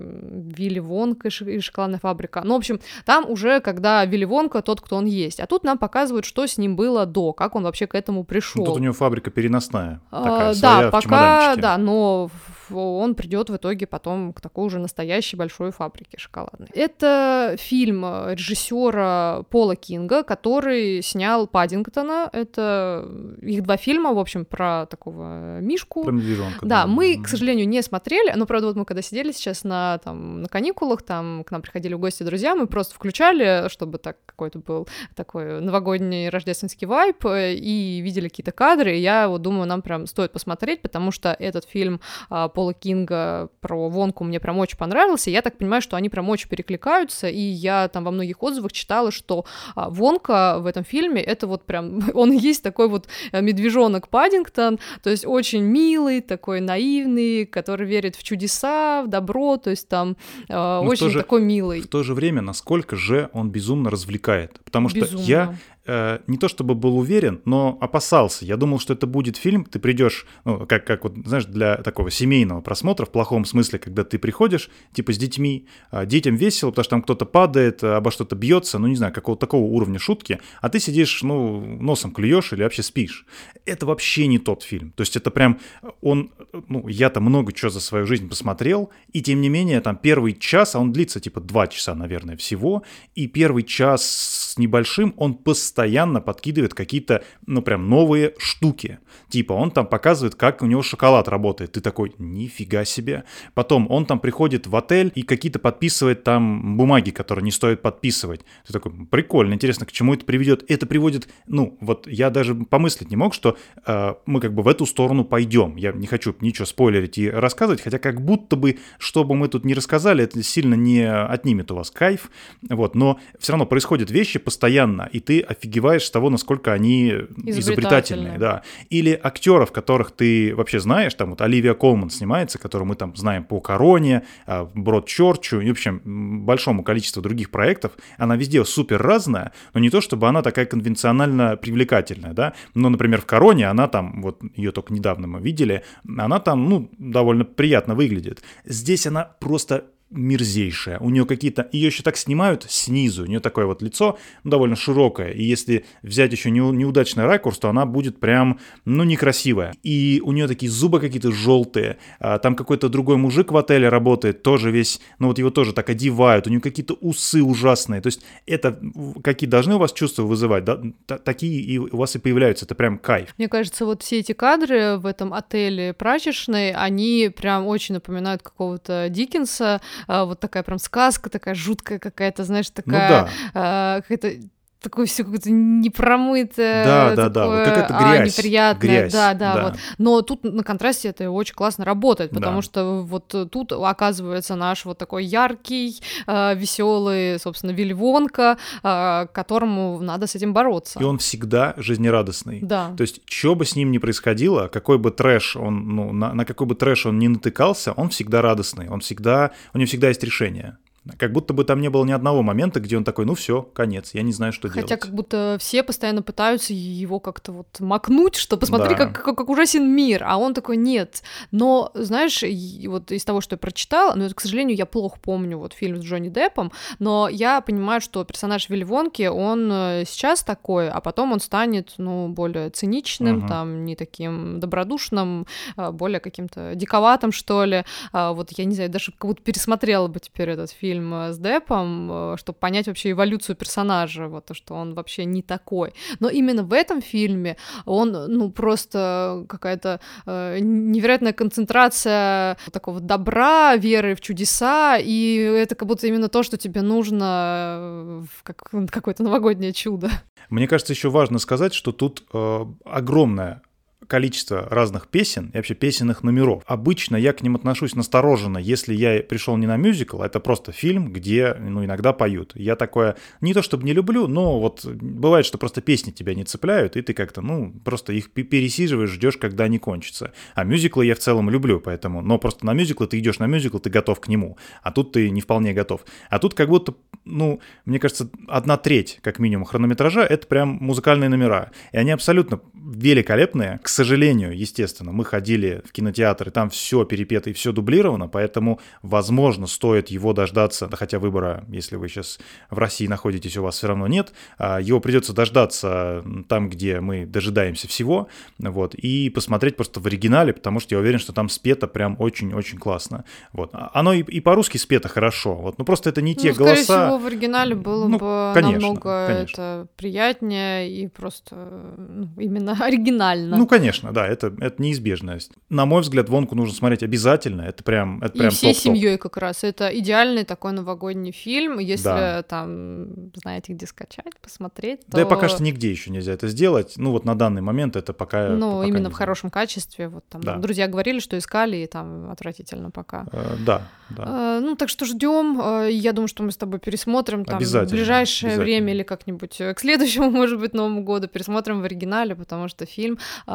Вилли Вонка и шоколадная фабрика. Ну, в общем, там уже когда Вилли Вонка тот, кто он есть. А тут нам показывают, что с ним было до, как он вообще к этому пришел. Ну, тут у него фабрика переносная. Такая, а, да, пока, да, но он придет в итоге потом к такой уже настоящей большой фабрике шоколадной. Это фильм режиссера Пола Кинга, который снял Паддингтона. Это их два фильма, в общем, про такого Мишку. Про медвежонка. Да, да, мы, к сожалению, не смотрели, но, правда, вот мы когда сидели сейчас на, там, на каникулах, там к нам приходили в гости друзья, мы просто включали, чтобы так какой-то был такой новогодний рождественский вайп, и видели какие-то кадры, и я вот думаю, нам прям стоит посмотреть, потому что этот фильм а, Пола Кинга про Вонку мне прям очень понравился. Я так понимаю, что они прям очень перекликаются, и я там во многих отзывах читала, что а, Вонка в этом фильме это вот прям, он есть такой вот э, медвежонок Паддингтон, то есть очень милый, такой наивный, который верит в чудеса, в добро, то есть там э, очень же, такой милый. В то же время, насколько же он безумно развлекает, потому что безумно. я э, не то чтобы был уверен, но опасался. Я думал, что это будет фильм, ты придешь, ну, как, как вот, знаешь, для такого семейного просмотра, в плохом смысле, когда ты приходишь, типа, с детьми, э, детям весело, потому что там кто-то падает, э, обо что-то бьется, ну, не знаю, какого-то такого уровня шутки, а ты сидишь, ну, носом клюешь или вообще спишь. Это вообще не тот фильм. То есть это прям, он, ну, я-то много чего за свою жизнь посмотрел, и тем не менее, там, первый час, а он длится, типа, два часа, наверное, всего, и первый час с небольшим, он постоянно постоянно подкидывает какие-то, ну, прям новые штуки. Типа он там показывает, как у него шоколад работает. Ты такой, нифига себе. Потом он там приходит в отель и какие-то подписывает там бумаги, которые не стоит подписывать. Ты такой, прикольно, интересно, к чему это приведет. Это приводит, ну, вот я даже помыслить не мог, что э, мы как бы в эту сторону пойдем. Я не хочу ничего спойлерить и рассказывать, хотя как будто бы, что бы мы тут не рассказали, это сильно не отнимет у вас кайф. Вот, но все равно происходят вещи постоянно, и ты офигенно офигеваешь с того, насколько они изобретательные, да. Или актеров, которых ты вообще знаешь, там вот Оливия Колман снимается, которую мы там знаем по Короне, а, Брод Чорчу и, в общем, большому количеству других проектов. Она везде супер разная, но не то, чтобы она такая конвенционально привлекательная, да. Но, например, в Короне она там, вот ее только недавно мы видели, она там, ну, довольно приятно выглядит. Здесь она просто мерзейшая. У нее какие-то... Ее еще так снимают снизу. У нее такое вот лицо ну, довольно широкое. И если взять еще не, неудачный ракурс, то она будет прям, ну, некрасивая. И у нее такие зубы какие-то желтые. А, там какой-то другой мужик в отеле работает, тоже весь... Ну, вот его тоже так одевают. У него какие-то усы ужасные. То есть это какие должны у вас чувства вызывать, да? Такие и у вас и появляются. Это прям кайф. Мне кажется, вот все эти кадры в этом отеле прачечной, они прям очень напоминают какого-то Диккенса, а, вот такая прям сказка, такая жуткая какая-то, знаешь, ну такая ну, да. а, какая-то такое все какое-то непромытое, да, да, да, вот какая-то грязь, а, неприятное, грязь, да, да, да, вот. Но тут на контрасте это очень классно работает, потому да. что вот тут оказывается наш вот такой яркий, э, веселый, собственно, Вильвонка, э, которому надо с этим бороться. И он всегда жизнерадостный. Да. То есть, что бы с ним ни происходило, какой бы трэш он, ну, на, на какой бы трэш он ни натыкался, он всегда радостный, он всегда, у него всегда есть решение. Как будто бы там не было ни одного момента, где он такой, ну все, конец, я не знаю, что Хотя делать. Хотя как будто все постоянно пытаются его как-то вот макнуть, что посмотри, да. как, как, как ужасен мир, а он такой, нет. Но, знаешь, вот из того, что я прочитала, но, к сожалению, я плохо помню вот фильм с Джонни Деппом, но я понимаю, что персонаж Вилли Вонки, он э, сейчас такой, а потом он станет, ну, более циничным, угу. там, не таким добродушным, а более каким-то диковатым, что ли. А вот я не знаю, даже как будто пересмотрела бы теперь этот фильм, фильм э, с Депом, э, чтобы понять вообще эволюцию персонажа, вот то, что он вообще не такой. Но именно в этом фильме он, ну, просто какая-то э, невероятная концентрация такого добра, веры в чудеса, и это как будто именно то, что тебе нужно э, в как, какое-то новогоднее чудо. Мне кажется, еще важно сказать, что тут э, огромная количество разных песен и вообще песенных номеров. Обычно я к ним отношусь настороженно, если я пришел не на мюзикл, а это просто фильм, где ну, иногда поют. Я такое не то чтобы не люблю, но вот бывает, что просто песни тебя не цепляют, и ты как-то, ну, просто их пересиживаешь, ждешь, когда они кончатся. А мюзиклы я в целом люблю, поэтому, но просто на мюзиклы ты идешь на мюзикл, ты готов к нему, а тут ты не вполне готов. А тут как будто, ну, мне кажется, одна треть, как минимум, хронометража — это прям музыкальные номера. И они абсолютно великолепные. К сожалению, естественно, мы ходили в кинотеатр, и там все перепето и все дублировано, поэтому, возможно, стоит его дождаться, да хотя выбора, если вы сейчас в России находитесь, у вас все равно нет, а, его придется дождаться там, где мы дожидаемся всего, вот, и посмотреть просто в оригинале, потому что я уверен, что там спето прям очень-очень классно. Вот. А, оно и, и по-русски спето хорошо, вот, ну просто это не те ну, голоса. Скорее всего, в оригинале было ну, бы конечно, намного конечно. это приятнее и просто ну, именно оригинально. Ну, конечно, да, это, это неизбежность. На мой взгляд, Вонку нужно смотреть обязательно, это прям это прям И всей семьей как раз. Это идеальный такой новогодний фильм, если да. там знаете, где скачать, посмотреть. То... Да и пока что нигде еще нельзя это сделать. Ну, вот на данный момент это пока. Ну, пока именно в хорошем качестве. Вот там да. друзья говорили, что искали, и там отвратительно пока. Э, да, да. Э, ну, так что ждем. Э, я думаю, что мы с тобой пересмотрим там в ближайшее время или как-нибудь к следующему, может быть, Новому году пересмотрим в оригинале, потому что фильм э,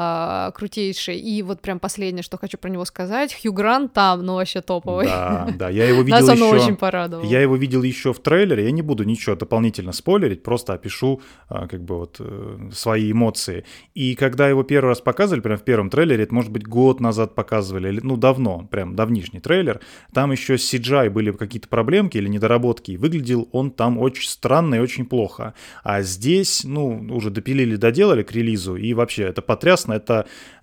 крутейший. И вот прям последнее, что хочу про него сказать, Хью Грант там, ну вообще топовый. Да, да, я его видел Нас еще... очень порадовал. Я его видел еще в трейлере, я не буду ничего дополнительно спойлерить, просто опишу э, как бы вот э, свои эмоции. И когда его первый раз показывали, прям в первом трейлере, это может быть год назад показывали, или, ну давно, прям давнишний трейлер, там еще с CGI были какие-то проблемки или недоработки, и выглядел он там очень странно и очень плохо. А здесь, ну, уже допилили, доделали к релизу, и вообще это потрясно, это,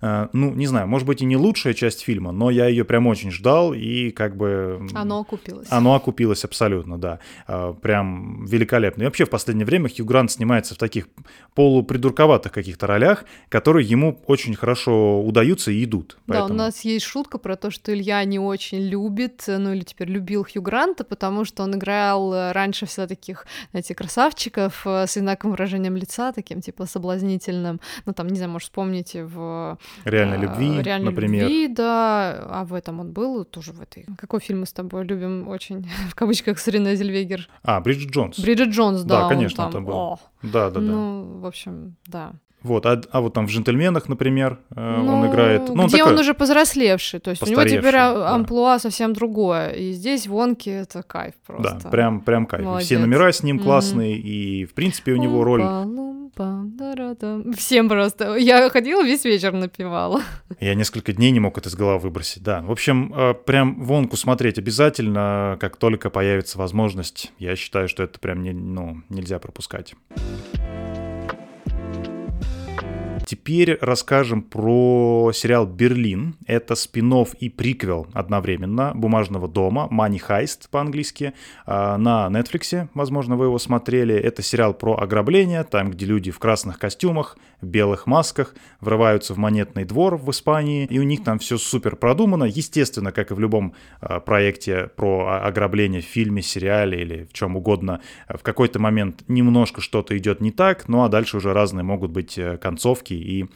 э, ну, не знаю, может быть и не лучшая часть фильма, но я ее прям очень ждал, и как бы... Оно окупилось. Оно окупилось абсолютно, да. Э, прям великолепно. И вообще в последнее время Хью Грант снимается в таких полупридурковатых каких-то ролях, которые ему очень хорошо удаются и идут. Поэтому... Да, у нас есть шутка про то, что Илья не очень любит, ну или теперь любил Хью Гранта, потому что он играл э, раньше всегда таких, знаете, красавчиков с одинаковым выражением лица, таким типа соблазнительным. Ну там, не знаю, может, вспомните в в... Реальной любви, реальной например. любви, да. А в этом он был тоже в этой... Какой фильм мы с тобой любим очень, в кавычках, с Рене Зельвегер? А, Бриджит Джонс. Бриджит Джонс, да. Да, конечно, он там, это был. О, Да, да, да. Ну, в общем, да. Вот, а, а вот там в «Джентльменах», например, э, он Ну, играет... Ну, он где такой- он уже повзрослевший, то есть у него теперь а- да. амплуа совсем другое, и здесь Вонки это кайф просто. Да, прям, прям кайф. И Все Молодец. номера с ним классные, и, в принципе, у него роль... Всем просто. Я ходила весь вечер напевала. Я несколько дней не мог это из головы выбросить, да. В общем, э, прям «Вонку» смотреть обязательно, как только появится возможность. Я считаю, что это прям не, ну, нельзя пропускать. Теперь расскажем про сериал «Берлин». Это спин и приквел одновременно «Бумажного дома», «Money Heist» по-английски, а, на Netflix, возможно, вы его смотрели. Это сериал про ограбление, там, где люди в красных костюмах, в белых масках врываются в монетный двор в Испании, и у них там все супер продумано. Естественно, как и в любом а, проекте про ограбление в фильме, сериале или в чем угодно, в какой-то момент немножко что-то идет не так, ну а дальше уже разные могут быть э, концовки и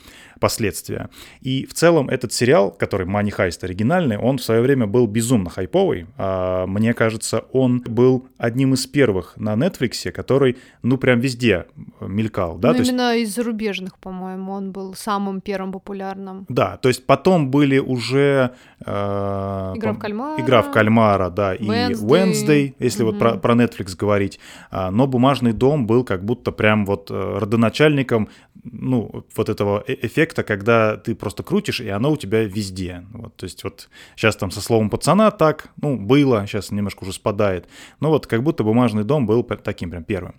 последствия. И в целом этот сериал, который Money Heist оригинальный, он в свое время был безумно хайповый. А, Мне кажется, он был одним из первых на Netflix, который, ну, прям везде мелькал, да, ну, то есть именно из зарубежных, по-моему, он был самым первым популярным. да, то есть потом были уже... э, Игра в кальмара. Игра в кальмара, да, и Wednesday. Wednesday, если вот Мгм. про, про Netflix говорить. А, но «Бумажный дом» был как будто прям вот э, родоначальником, ну, вот этого э- эффекта, когда ты просто крутишь, и оно у тебя везде. Вот, то есть вот сейчас там со словом «пацана» так, ну, было, сейчас немножко уже спадает. Но вот как будто «Бумажный дом» был таким прям первым.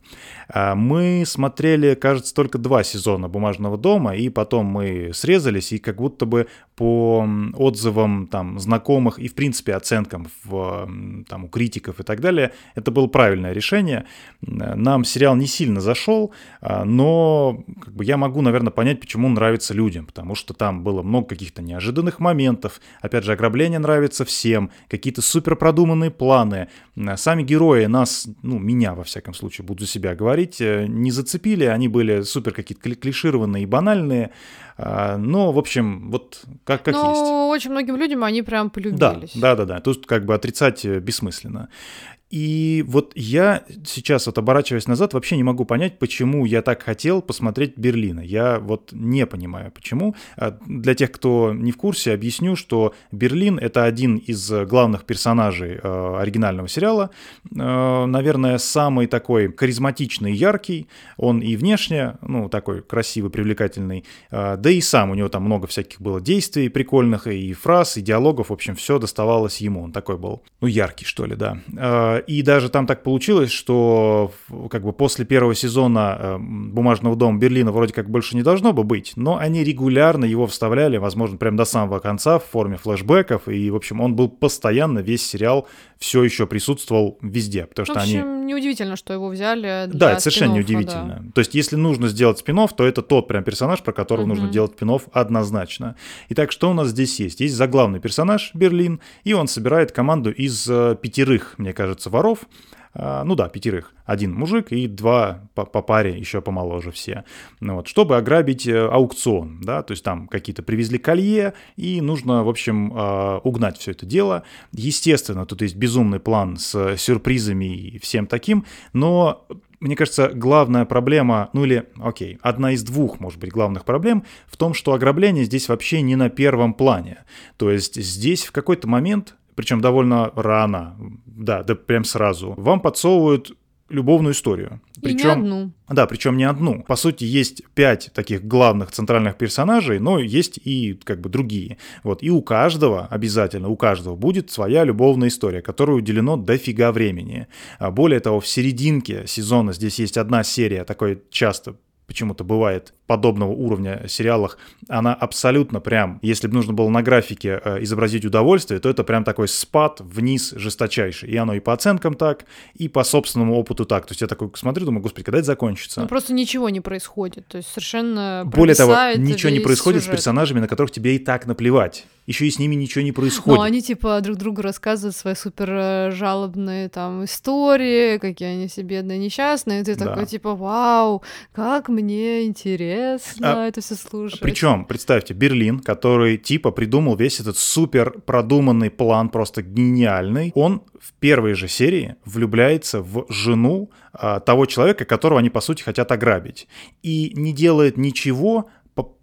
А, Мы смотрели, кажется, только два сезона «Бумажного дома», и потом мы срезались, и как будто бы по отзывам там знакомых и, в принципе, оценкам в, там, у критиков и так далее, это было правильное решение. Нам сериал не сильно зашел, а, но как бы, я могу, наверное, понять, почему нравится людям, потому что там было много каких-то неожиданных моментов. Опять же, ограбление нравится всем, какие-то супер продуманные планы. М, Сами герои нас, ну, меня, во всяком случае, буду за себя говорить, э, не зацепили, они были супер какие-то кли- клишированные и банальные, а, но, в общем, вот как, как Но есть. очень многим людям они прям Да, полюбились. да, да, да. Тут как бы отрицать э, бессмысленно. И вот я сейчас, вот оборачиваясь назад, вообще не могу понять, почему я так хотел посмотреть Берлина. Я вот не понимаю, почему. А Для тех, кто не в курсе, объясню, что Берлин — это один из главных персонажей э, оригинального сериала. Э, наверное, самый такой харизматичный яркий. Он и внешне, ну, такой красивый, привлекательный. Э, да и сам у него там много всяких было действий прикольных, и фраз, и диалогов. В общем, все доставалось ему. Он такой был, ну, яркий, что ли, да. И даже там так получилось, что как бы после первого сезона э, «Бумажного дома» Берлина вроде как больше не должно бы быть, но они регулярно его вставляли, возможно, прям до самого конца в форме флешбеков, и, в общем, он был постоянно, весь сериал все еще присутствовал везде, потому В что они... неудивительно, что его взяли для Да, это совершенно неудивительно. То есть, если нужно сделать спин то это тот прям персонаж, про которого нужно Мгм. делать спин однозначно. Итак, что у нас здесь есть? Есть заглавный персонаж Берлин, и он собирает команду из э, пятерых, мне кажется, воров. А, ну да, пятерых. Один мужик и два по, паре, еще помоложе все. Ну вот, чтобы ограбить э, аукцион, да, то есть там какие-то привезли колье, и нужно, в общем, э, угнать все это дело. Естественно, тут есть безумный план с сюрпризами и всем таким, но мне кажется, главная проблема, ну или, окей, одна из двух, может быть, главных проблем в том, что ограбление здесь вообще не на первом плане. То есть здесь в какой-то момент, причем довольно рано, да, да прям сразу, вам подсовывают любовную историю. И не одну. Да, причем не одну. По сути, есть пять таких главных центральных персонажей, но есть и как бы другие. Вот. И у каждого, обязательно у каждого будет своя любовная история, которой уделено дофига времени. А Более того, в серединке сезона здесь есть одна серия, такой часто почему-то бывает подобного уровня сериалах, она абсолютно прям, если бы нужно было на графике э, изобразить удовольствие, то это прям такой спад вниз жесточайший. И оно и по оценкам так, и по собственному опыту так. То есть я такой смотрю, думаю, господи, когда это закончится? Ну просто ничего не происходит. То есть совершенно Более того, ничего не происходит с сюжет. персонажами, на которых тебе и так наплевать. Еще и с ними ничего не происходит. они типа друг другу рассказывают свои супер э, жалобные там истории, какие они все бедные, несчастные. И ты Да. такой типа, вау, как мне интересно. Интересно а, это все слушать. Причем, представьте, Берлин, который типа придумал весь этот супер продуманный план, просто гениальный, он в первой же серии влюбляется в жену а, того человека, которого они, по сути, хотят ограбить. И не делает ничего,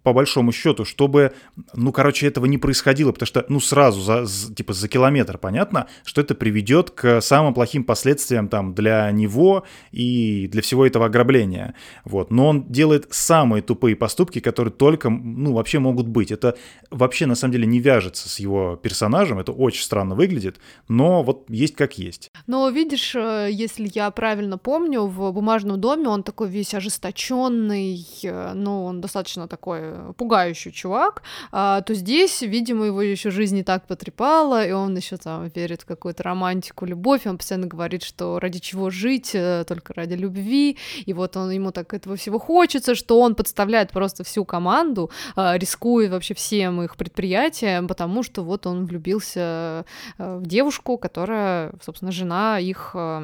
по, большому счету, чтобы, ну, короче, этого не происходило, потому что, ну, сразу, за, типа, за километр понятно, что это приведет к самым плохим последствиям там для него и для всего этого ограбления, вот. Но он делает самые тупые поступки, которые только, ну, вообще могут быть. Это вообще, на самом деле, не вяжется с его персонажем, это очень странно выглядит, но вот есть как есть. Но видишь, э, если я правильно помню, в «Бумажном доме» он такой весь ожесточенный, э, ну, он достаточно такой пугающий чувак, а, то здесь, видимо, его еще жизнь не так потрепала, и он еще там верит в какую-то романтику, любовь, он постоянно говорит, что ради чего жить, э, только ради любви, и вот он ему так этого всего хочется, что он подставляет просто всю команду, а, рискует вообще всем их предприятиям, потому что вот он влюбился э, в девушку, которая, собственно, жена их э,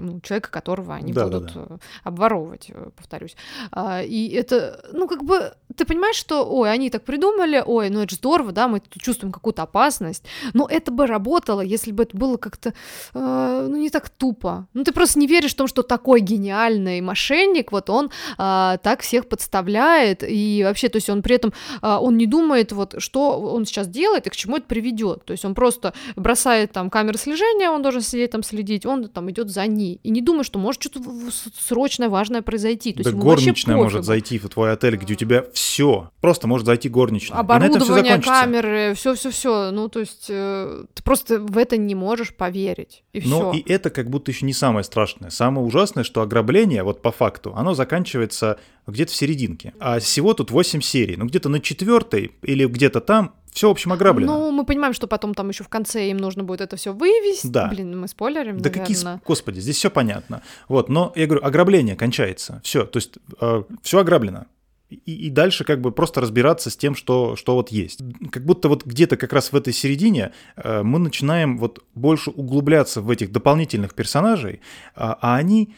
ну, человека, которого они да, будут да, да. обворовывать, повторюсь. А, и это, ну, как бы, ты понимаешь, понимаешь, что, ой, они так придумали, ой, ну это же здорово, да, мы тут чувствуем какую-то опасность, но это бы работало, если бы это было как-то, э, ну, не так тупо. Ну, ты просто не веришь в том, что такой гениальный мошенник, вот он э, так всех подставляет, и вообще, то есть он при этом, э, он не думает, вот, что он сейчас делает и к чему это приведет, то есть он просто бросает там камеры слежения, он должен сидеть там следить, он там идет за ней, и не думает, что может что-то срочное, важное произойти. То да есть горничная может зайти в твой отель, где у тебя все все. Просто может зайти горничная. Оборудование, камеры, все-все-все. Ну, то есть э, ты просто в это не можешь поверить. И Но и это как будто еще не самое страшное. Самое ужасное, что ограбление, вот по факту, оно заканчивается где-то в серединке. А всего тут 8 серий. Ну, где-то на четвертой или где-то там все, в общем, ограблено. Ну, мы понимаем, что потом там еще в конце им нужно будет это все вывести. Да. Блин, мы спойлерим, Да наверное. какие... Господи, здесь все понятно. Вот, но я говорю, ограбление кончается. Все, то есть э, все ограблено и, и дальше как бы просто разбираться с тем, что, что вот есть. Как будто вот где-то как раз в этой середине э, мы начинаем вот больше углубляться в этих дополнительных персонажей, а, а они,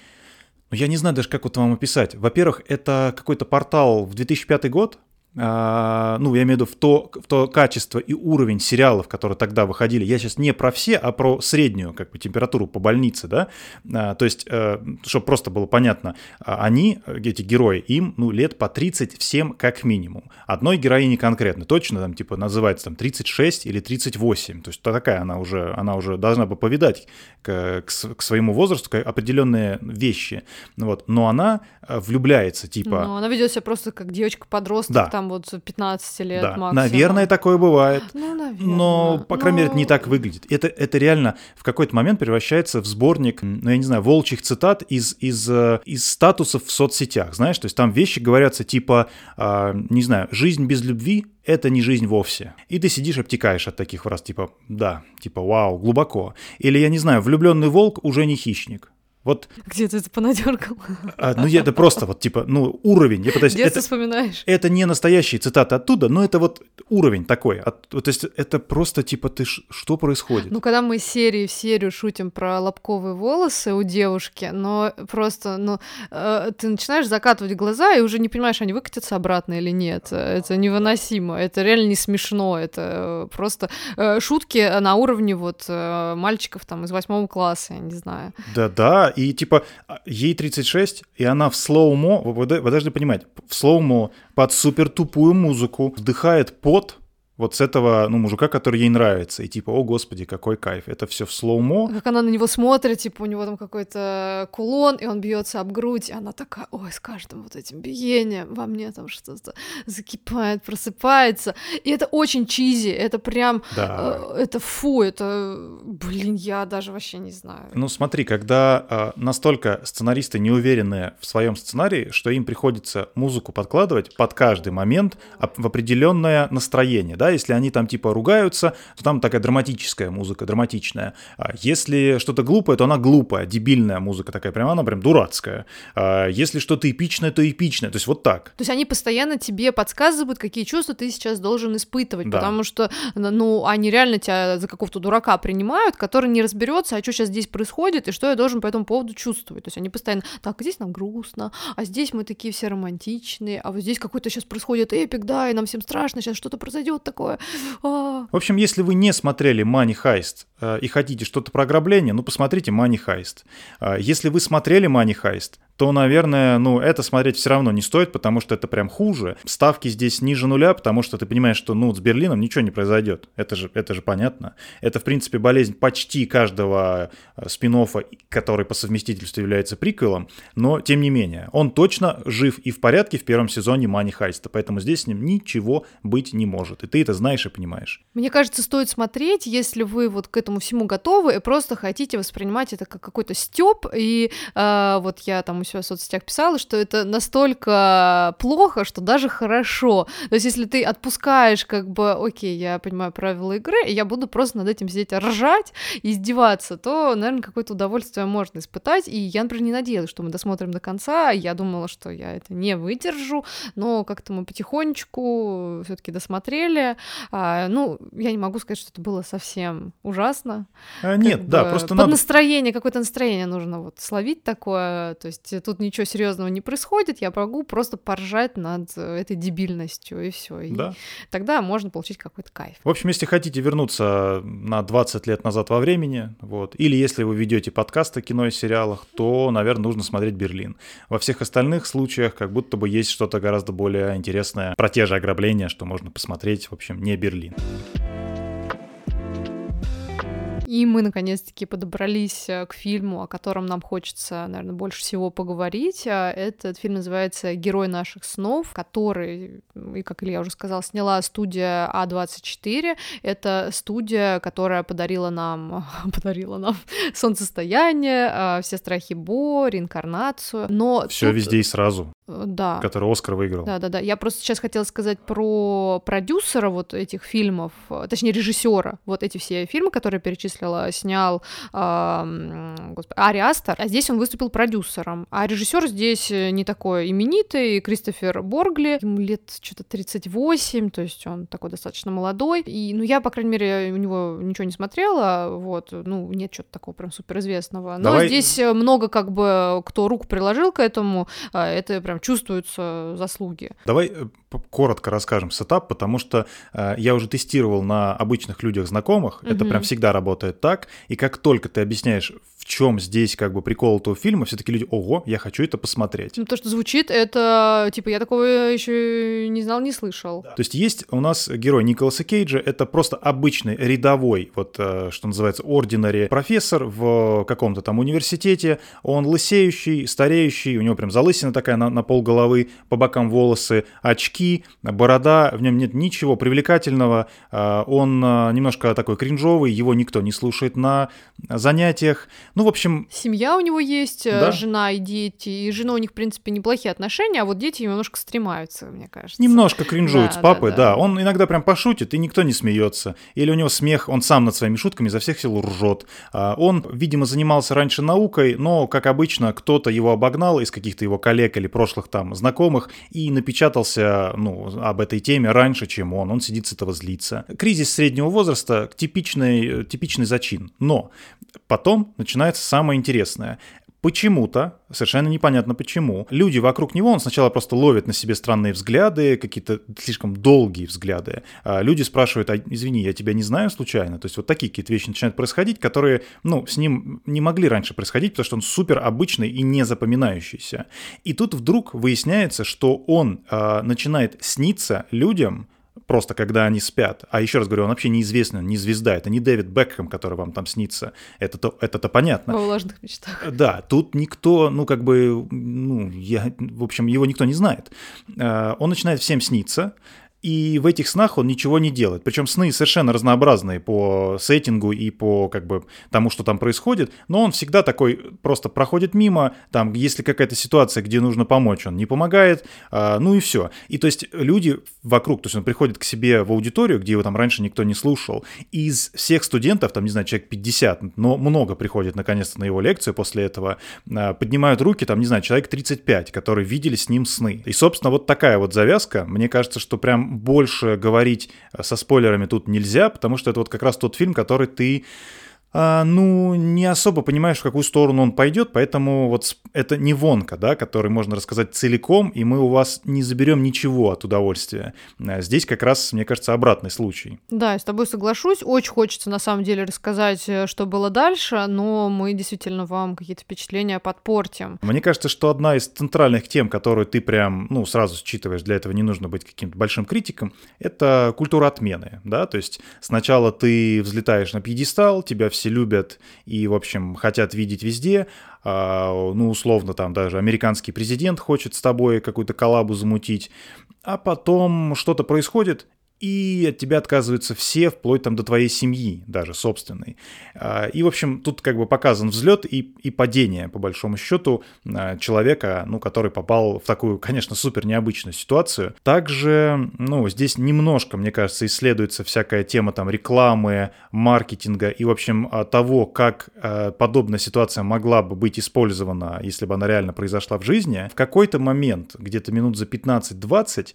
ну я не знаю даже, как вот вам описать. Во-первых, это какой-то портал в 2005 год, ну, я имею в виду в то, в то качество и уровень сериалов, которые тогда выходили. Я сейчас не про все, а про среднюю как бы температуру по больнице, да. А, то есть, э, чтобы просто было понятно, а, они, эти герои, им, ну, лет по 30 всем как минимум. Одной героине конкретно, точно там, типа, называется там 36 или 38. То есть, такая она уже, она уже должна бы повидать к, к, к своему возрасту определенные вещи. Вот. Но она э, влюбляется, типа... Ну, она ведет себя просто как девочка-подросток, да там вот 15 лет да. максимум. Наверное, такое бывает. Ну, наверное. Но, по крайней Но... мере, это не так выглядит. Это, это реально в какой-то момент превращается в сборник, ну, я не знаю, волчьих цитат из, из, э, из статусов в соцсетях, знаешь? То есть там вещи говорятся типа, э, не знаю, «жизнь без любви — это не жизнь вовсе». И ты сидишь, обтекаешь от таких фраз, типа «да», типа «вау», глубоко. Или, я не знаю, «влюбленный волк уже не хищник». Вот. Где ты это понадергал? А, ну, это просто вот, типа, ну, уровень. Я пытаюсь, это, вспоминаешь. Это не настоящие цитаты оттуда, но это вот уровень такой. От, то есть это просто, типа, ты ш, что происходит? Ну, когда мы серии в серию шутим про лобковые волосы у девушки, но просто, ну, э, ты начинаешь закатывать глаза и уже не понимаешь, они выкатятся обратно или нет. Это невыносимо. Это реально не смешно. Это просто э, шутки на уровне вот э, мальчиков там из восьмого класса, я не знаю. Да-да, и типа а, ей 36, и она в slow-mo, вы, вы должны понимать, в slow-mo под супер тупую музыку вдыхает пот, вот с этого, ну, мужика, который ей нравится. И типа, о, господи, какой кайф. Это все в slow-mo. Как она на него смотрит, типа, у него там какой-то кулон, и он бьется об грудь, и она такая, ой, с каждым вот этим биением во мне там что-то закипает, просыпается. И это очень чизи, это прям, да. э, это фу, это, блин, я даже вообще не знаю. Ну, смотри, когда э, настолько сценаристы не уверены в своем сценарии, что им приходится музыку подкладывать под каждый момент в определенное настроение, да, да, если они там типа ругаются, то там такая драматическая музыка, драматичная. А если что-то глупое, то она глупая, дебильная музыка такая, прям она прям дурацкая. А если что-то эпичное, то эпичное, то есть вот так. То есть они постоянно тебе подсказывают, какие чувства ты сейчас должен испытывать, да. потому что, ну, они реально тебя за какого-то дурака принимают, который не разберется, а что сейчас здесь происходит и что я должен по этому поводу чувствовать. То есть они постоянно, так, здесь нам грустно, а здесь мы такие все романтичные, а вот здесь какой-то сейчас происходит эпик, да, и нам всем страшно, сейчас что-то произойдет такое. А. В общем, если вы не смотрели Money Heist э, и хотите что-то про ограбление, ну, посмотрите Money Heist. Э, если вы смотрели Money Heist, то, наверное, ну, это смотреть все равно не стоит, потому что это прям хуже. Ставки здесь ниже нуля, потому что ты понимаешь, что, ну, с Берлином ничего не произойдет. Это же, это же понятно. Это, в принципе, болезнь почти каждого э, спин который по совместительству является приквелом, но, тем не менее, он точно жив и в порядке в первом сезоне Мани Хайста, поэтому здесь с ним ничего быть не может. И ты это знаешь и понимаешь. Мне кажется, стоит смотреть, если вы вот к этому всему готовы и просто хотите воспринимать это как какой-то стёб, и э, вот я там у себя в соцсетях писала, что это настолько плохо, что даже хорошо. То есть, если ты отпускаешь, как бы, окей, я понимаю правила игры, и я буду просто над этим сидеть ржать издеваться, то, наверное, какое-то удовольствие можно испытать. И я, например, не надеялась, что мы досмотрим до конца. Я думала, что я это не выдержу, но как-то мы потихонечку все-таки досмотрели. А, ну, я не могу сказать, что это было совсем ужасно. А, нет, да, просто под надо... настроение, какое-то настроение нужно вот словить такое. То есть тут ничего серьезного не происходит, я могу просто поржать над этой дебильностью, и все. Да. И тогда можно получить какой-то кайф. В общем, если хотите вернуться на 20 лет назад во времени, вот, или если вы ведете подкаст о кино и сериалах, то, наверное, нужно смотреть «Берлин». Во всех остальных случаях как будто бы есть что-то гораздо более интересное про те же ограбления, что можно посмотреть, в общем, не «Берлин». И мы, наконец-таки, подобрались э, к фильму, о котором нам хочется, наверное, больше всего поговорить. А этот фильм называется «Герой наших снов», который, и, как Илья уже сказал, сняла студия А24. Это студия, которая подарила нам, подарила нам солнцестояние, а, все страхи Бо, реинкарнацию. Но все тут... везде и сразу. Э, да. Который Оскар выиграл. Да, да, да. Я просто сейчас хотела сказать про продюсера вот этих фильмов, точнее режиссера. Вот эти все фильмы, которые перечислила, снял э, господи, Ари Астер, а здесь он выступил продюсером. А режиссер здесь э, не такой именитый, Кристофер Боргли, ему лет что-то 38, то есть он такой достаточно молодой. И, ну, я, по крайней мере, у него ничего не смотрела, вот, ну, нет чего-то такого прям суперизвестного. Но Давай... здесь много как бы кто руку приложил к этому, это прям чувствуются заслуги. Давай э, коротко расскажем сетап, потому что э, я уже тестировал на обычных людях знакомых, угу. это прям всегда работает так, и как только ты объясняешь, чем здесь как бы прикол этого фильма, все-таки люди, ого, я хочу это посмотреть. Ну, то, что звучит, это, типа, я такого еще не знал, не слышал. Да. То есть есть у нас герой Николаса Кейджа, это просто обычный рядовой, вот, э, что называется, ординари профессор в каком-то там университете, он лысеющий, стареющий, у него прям залысина такая на, на пол головы, по бокам волосы, очки, борода, в нем нет ничего привлекательного, э, он э, немножко такой кринжовый, его никто не слушает на занятиях, ну, в общем... Семья у него есть, э, да? жена и дети, и жена у них, в принципе, неплохие отношения, а вот дети немножко стремаются, мне кажется. Немножко кринжуют да, с папой, да, да. да. Он иногда прям пошутит, и никто не смеется. Или у него смех, он сам над своими шутками изо всех сил ржет. А он, видимо, занимался раньше наукой, но, как обычно, кто-то его обогнал из каких-то его коллег или прошлых там знакомых и напечатался, ну, об этой теме раньше, чем он. Он сидит с этого злится. Кризис среднего возраста — типичный, типичный зачин. Но потом начинается самое интересное. Почему-то, совершенно непонятно почему, люди вокруг него, он сначала просто ловит на себе странные взгляды, какие-то слишком долгие взгляды. А люди спрашивают, а, извини, я тебя не знаю случайно? То есть вот такие какие-то вещи начинают происходить, которые, ну, с ним не могли раньше происходить, потому что он супер обычный и не запоминающийся. И тут вдруг выясняется, что он э, начинает сниться людям, просто когда они спят. А еще раз говорю, он вообще неизвестный, он не звезда, это не Дэвид Бекхэм, который вам там снится. Это-то, это-то понятно. Во влажных мечтах. Да, тут никто, ну как бы, ну, я, в общем, его никто не знает. Э, он начинает всем сниться, и в этих снах он ничего не делает. Причем сны совершенно разнообразные по сеттингу и по как бы тому, что там происходит, но он всегда такой просто проходит мимо, там, если какая-то ситуация, где нужно помочь, он не помогает, а, ну и все. И то есть люди вокруг, то есть он приходит к себе в аудиторию, где его там раньше никто не слушал, из всех студентов, там, не знаю, человек 50, но много приходит наконец-то на его лекцию после этого, а, поднимают руки, там, не знаю, человек 35, которые видели с ним сны. И, собственно, вот такая вот завязка, мне кажется, что прям больше говорить э, со спойлерами тут нельзя, потому что это вот как раз тот фильм, который ты а, ну, не особо понимаешь, в какую сторону он пойдет, поэтому вот это не вонка, да, который можно рассказать целиком, и мы у вас не заберем ничего от удовольствия. А здесь как раз, мне кажется, обратный случай. Да, я с тобой соглашусь. Очень хочется, на самом деле, рассказать, э, что было дальше, но мы действительно вам какие-то впечатления подпортим. Мне кажется, что одна из центральных тем, которую ты прям, ну, сразу считываешь, для этого не нужно быть каким-то большим критиком, это культура отмены, да, то есть сначала ты взлетаешь на пьедестал, тебя все все любят и, в общем, хотят видеть везде. А, ну, условно, там даже американский президент хочет с тобой какую-то коллабу замутить. А потом что-то происходит, и от тебя отказываются все, вплоть там до твоей семьи даже собственной. А, и, в общем, тут как бы показан взлет и, и падение, по большому счету, а, человека, ну, который попал в такую, конечно, супер необычную ситуацию. Также, ну, здесь немножко, мне кажется, исследуется всякая тема там рекламы, маркетинга и, в общем, а, того, как подобная ситуация могла бы быть использована, если бы она реально произошла в жизни. В какой-то момент, где-то минут за 15-20,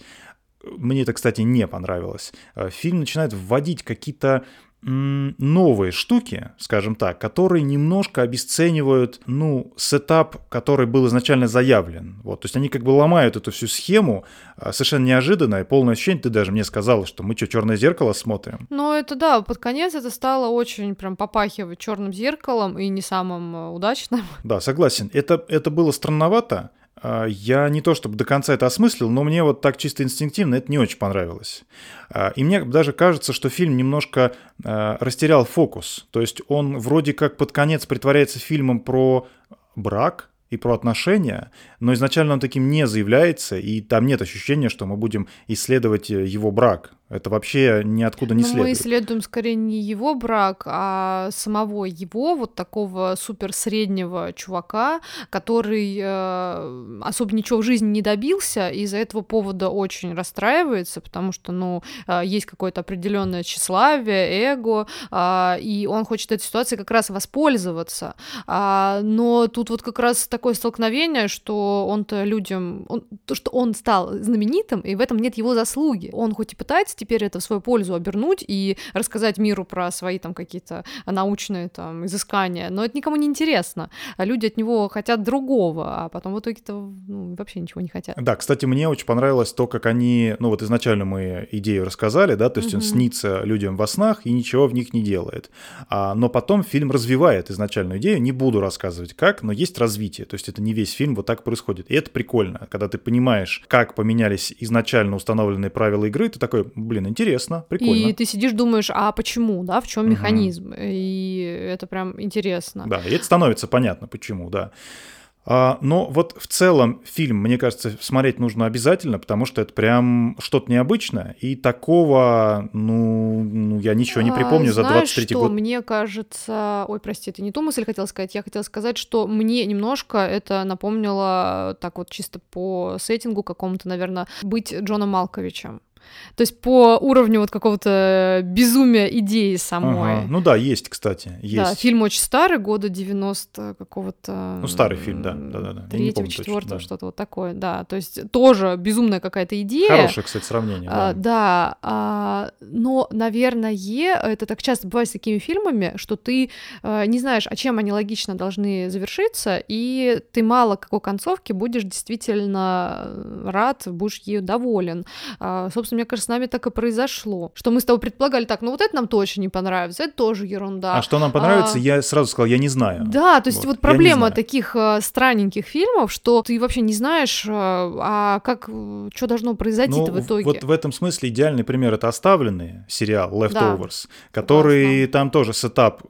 мне это, кстати, не понравилось. Э, фильм начинает вводить какие-то новые штуки, скажем так, которые немножко обесценивают, ну, сетап, который был изначально заявлен. Вот, то есть они как бы ломают эту всю схему э, совершенно неожиданно, и полное ощущение, ты даже мне сказала, что мы что, черное зеркало смотрим? Ну, это да, под конец это стало очень прям попахивать черным зеркалом и не самым э, удачным. Да, согласен. Это, это было странновато, я не то чтобы до конца это осмыслил, но мне вот так чисто инстинктивно это не очень понравилось. А, и мне даже кажется, что фильм немножко а, растерял фокус. То есть он вроде как под конец притворяется фильмом про брак, и про отношения, но изначально он таким не заявляется, и там нет ощущения, что мы будем исследовать э, его брак. Это вообще ниоткуда не Но следует. Мы исследуем скорее не его брак, а самого его, вот такого супер среднего чувака, который э, особо ничего в жизни не добился, и из-за этого повода очень расстраивается, потому что, ну, э, есть какое-то определенное тщеславие, эго, э, и он хочет этой ситуацией как раз воспользоваться. А, но тут вот как раз такое столкновение, что он-то людям, он, то, что он стал знаменитым, и в этом нет его заслуги. Он хоть и пытается теперь это в свою пользу обернуть и рассказать миру про свои там какие-то научные там изыскания, но это никому не интересно. А люди от него хотят другого, а потом в итоге-то ну, вообще ничего не хотят. Да, кстати, мне очень понравилось то, как они, ну вот изначально мы идею рассказали, да, то есть угу. он снится людям во снах и ничего в них не делает. А, но потом фильм развивает изначальную идею, не буду рассказывать как, но есть развитие, то есть это не весь фильм вот так происходит. И это прикольно, когда ты понимаешь, как поменялись изначально установленные правила игры, ты такой, блин, интересно, прикольно. И ты сидишь, думаешь, а почему, да, в чем угу. механизм? И это прям интересно. Да, и это становится понятно, почему, да. А, но вот в целом фильм, мне кажется, смотреть нужно обязательно, потому что это прям что-то необычное. И такого, ну, ну я ничего не припомню а, за 23 что? год. Мне кажется... Ой, прости, это не ту мысль хотела сказать. Я хотела сказать, что мне немножко это напомнило, так вот чисто по сеттингу какому-то, наверное, быть Джоном Малковичем. То есть по уровню вот какого-то безумия идеи самой. Ага. Ну да, есть, кстати, есть. Да, фильм очень старый, года 90 какого-то... Ну старый фильм, да, да-да-да. Третьего, четвертого, да. что-то вот такое, да. То есть тоже безумная какая-то идея. Хорошее, кстати, сравнение. А, да, да а, но, наверное, это так часто бывает с такими фильмами, что ты а, не знаешь, а чем они логично должны завершиться, и ты мало какой концовки будешь действительно рад, будешь ею доволен. А, собственно, мне кажется, с нами так и произошло. Что мы с тобой предполагали, так, ну вот это нам точно не понравится, это тоже ерунда. А что нам понравится, а... я сразу сказал, я не знаю. Да, то есть вот, вот проблема таких э, странненьких фильмов, что ты вообще не знаешь, э, а как, э, что должно произойти ну, в итоге. Вот в этом смысле идеальный пример это «Оставленные», сериал «Leftovers», да. который Классно. там тоже сетап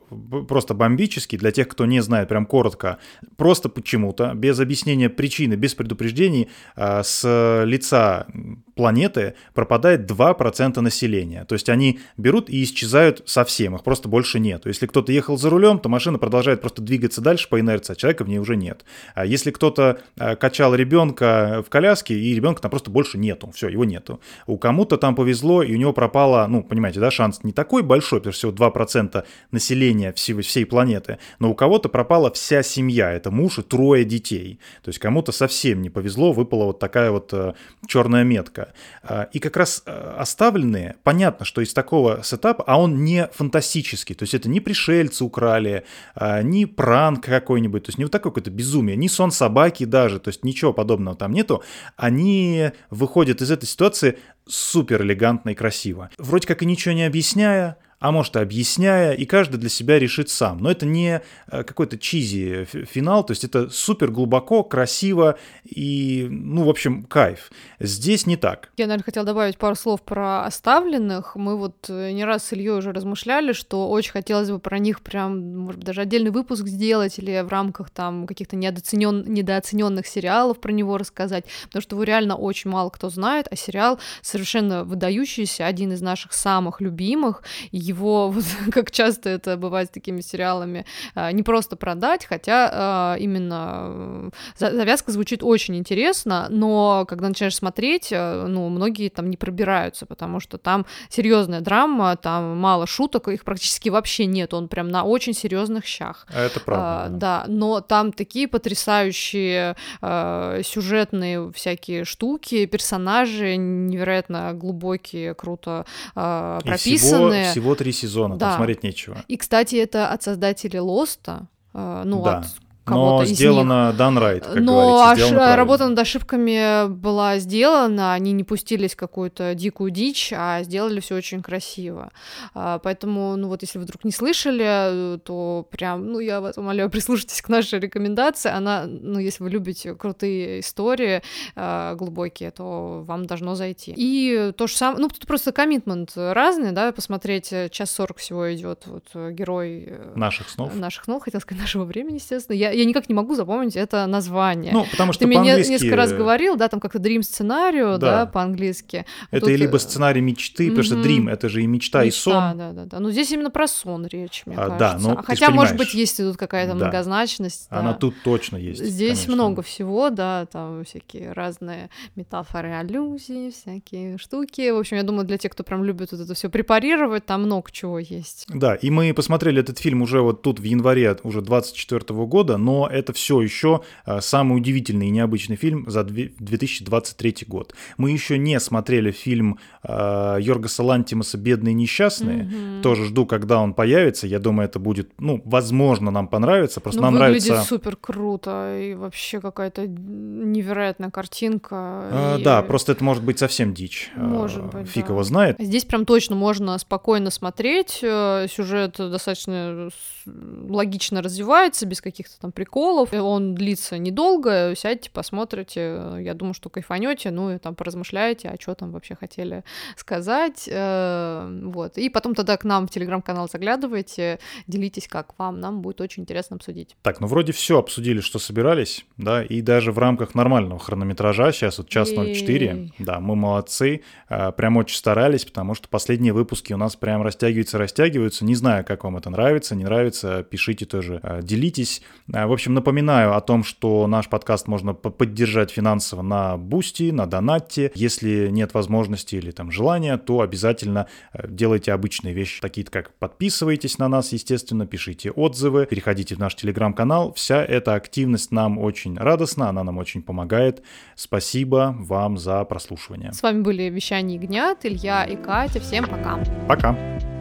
просто бомбический, для тех, кто не знает, прям коротко, просто почему-то, без объяснения причины, без предупреждений, с лица планеты пропадает пропадает 2% населения. То есть они берут и исчезают совсем, их просто больше нет. Если кто-то ехал за рулем, то машина продолжает просто двигаться дальше по инерции, а человека в ней уже нет. А если кто-то э, качал ребенка в коляске, и ребенка там просто больше нету, все, его нету. У кому-то там повезло, и у него пропало, ну, понимаете, да, шанс не такой большой, потому что всего 2% населения всей, всей планеты, но у кого-то пропала вся семья, это муж и трое детей. То есть кому-то совсем не повезло, выпала вот такая вот э, черная метка. Э, и как раз э, оставленные, понятно, что из такого сетапа, а он не фантастический, то есть это не пришельцы украли, э, не пранк какой-нибудь, то есть не вот такое какое-то безумие, не сон собаки даже, то есть ничего подобного там нету, они выходят из этой ситуации супер элегантно и красиво. Вроде как и ничего не объясняя, а может и объясняя, и каждый для себя решит сам. Но это не э, какой-то чизи финал, то есть это супер глубоко, красиво и, ну, в общем, кайф. Здесь не так. Я, наверное, хотела добавить пару слов про оставленных. Мы вот э, не раз с Ильей уже размышляли, что очень хотелось бы про них прям, может быть, даже отдельный выпуск сделать или в рамках там каких-то недооценен... недооцененных сериалов про него рассказать, потому что его реально очень мало кто знает, а сериал совершенно выдающийся, один из наших самых любимых, его, вот, как часто это бывает с такими сериалами, а, не просто продать, хотя а, именно э, завязка звучит очень интересно, но когда начинаешь смотреть, э, ну, многие там не пробираются, потому что там серьезная драма, там мало шуток, их практически вообще нет, он прям на очень серьезных щах. А это правда. А, да. да, но там такие потрясающие а, сюжетные всякие штуки, персонажи невероятно глубокие, круто а, прописанные. И всего, всего три сезона, да. там смотреть нечего. И, кстати, это от создателей Лоста, ну, да. от но из сделано них. done right, как Но говорится, аш- работа над ошибками была сделана, они не пустились в какую-то дикую дичь, а сделали все очень красиво. А, поэтому, ну вот, если вы вдруг не слышали, то прям, ну я вас умоляю, прислушайтесь к нашей рекомендации. Она, ну если вы любите крутые истории а, глубокие, то вам должно зайти. И то же самое, ну тут просто коммитмент разный, да, посмотреть э, час сорок всего идет вот э, герой э, наших снов. Наших снов, хотел сказать нашего времени, естественно. Я я никак не могу запомнить это название. Ну, потому что Ты мне по-английски... несколько раз говорил, да, там как-то dream сценарию, да, да по-английски. Это Тут... либо сценарий мечты, потому что dream — это же и мечта, мечта, и сон. Да, да, да. Ну, здесь именно про сон речь, мне а, кажется. Да, ну, Хотя, может быть, есть тут какая-то да. многозначность. Она да. тут точно есть. Здесь конечно. много всего, да, там всякие разные метафоры, аллюзии, всякие штуки. В общем, я думаю, для тех, кто прям любит вот это все препарировать, там много чего есть. Да, и мы посмотрели этот фильм уже вот тут в январе уже 24 года, но это все еще а, самый удивительный и необычный фильм за 2023 год. Мы еще не смотрели фильм э, Йоргаса Лантимаса «Бедные несчастные». Mm-hmm. Тоже жду, когда он появится. Я думаю, это будет, ну, возможно, нам понравится. Просто ну, нам выглядит нравится... супер круто и вообще какая-то невероятная картинка. А, и... Да, просто это может быть совсем дичь. Может быть, Фиг да. его знает. Здесь прям точно можно спокойно смотреть. Э, сюжет достаточно логично развивается, без каких-то там приколов. Он длится недолго, сядьте, посмотрите. Я думаю, что кайфанете, ну и там поразмышляете, а что там вообще хотели сказать. Э, вот. И потом тогда к нам в телеграм-канал заглядывайте, делитесь, как вам. Нам будет очень интересно обсудить. Так, ну вроде все обсудили, что собирались, да, и даже в рамках нормального хронометража, сейчас вот час 04, да, мы молодцы, э, прям очень старались, потому что последние выпуски у нас прям растягиваются, растягиваются. Не знаю, как вам это нравится, не нравится, пишите тоже, э, делитесь. В общем, напоминаю о том, что наш подкаст можно поддержать финансово на Бусти, на Донатте. Если нет возможности или там желания, то обязательно э, делайте обычные вещи, такие как подписывайтесь на нас, естественно, пишите отзывы, переходите в наш телеграм-канал. Вся эта активность нам очень радостна, она нам очень помогает. Спасибо вам за прослушивание. С вами были Вещание Ягнят, Илья и Катя. Всем пока. Пока.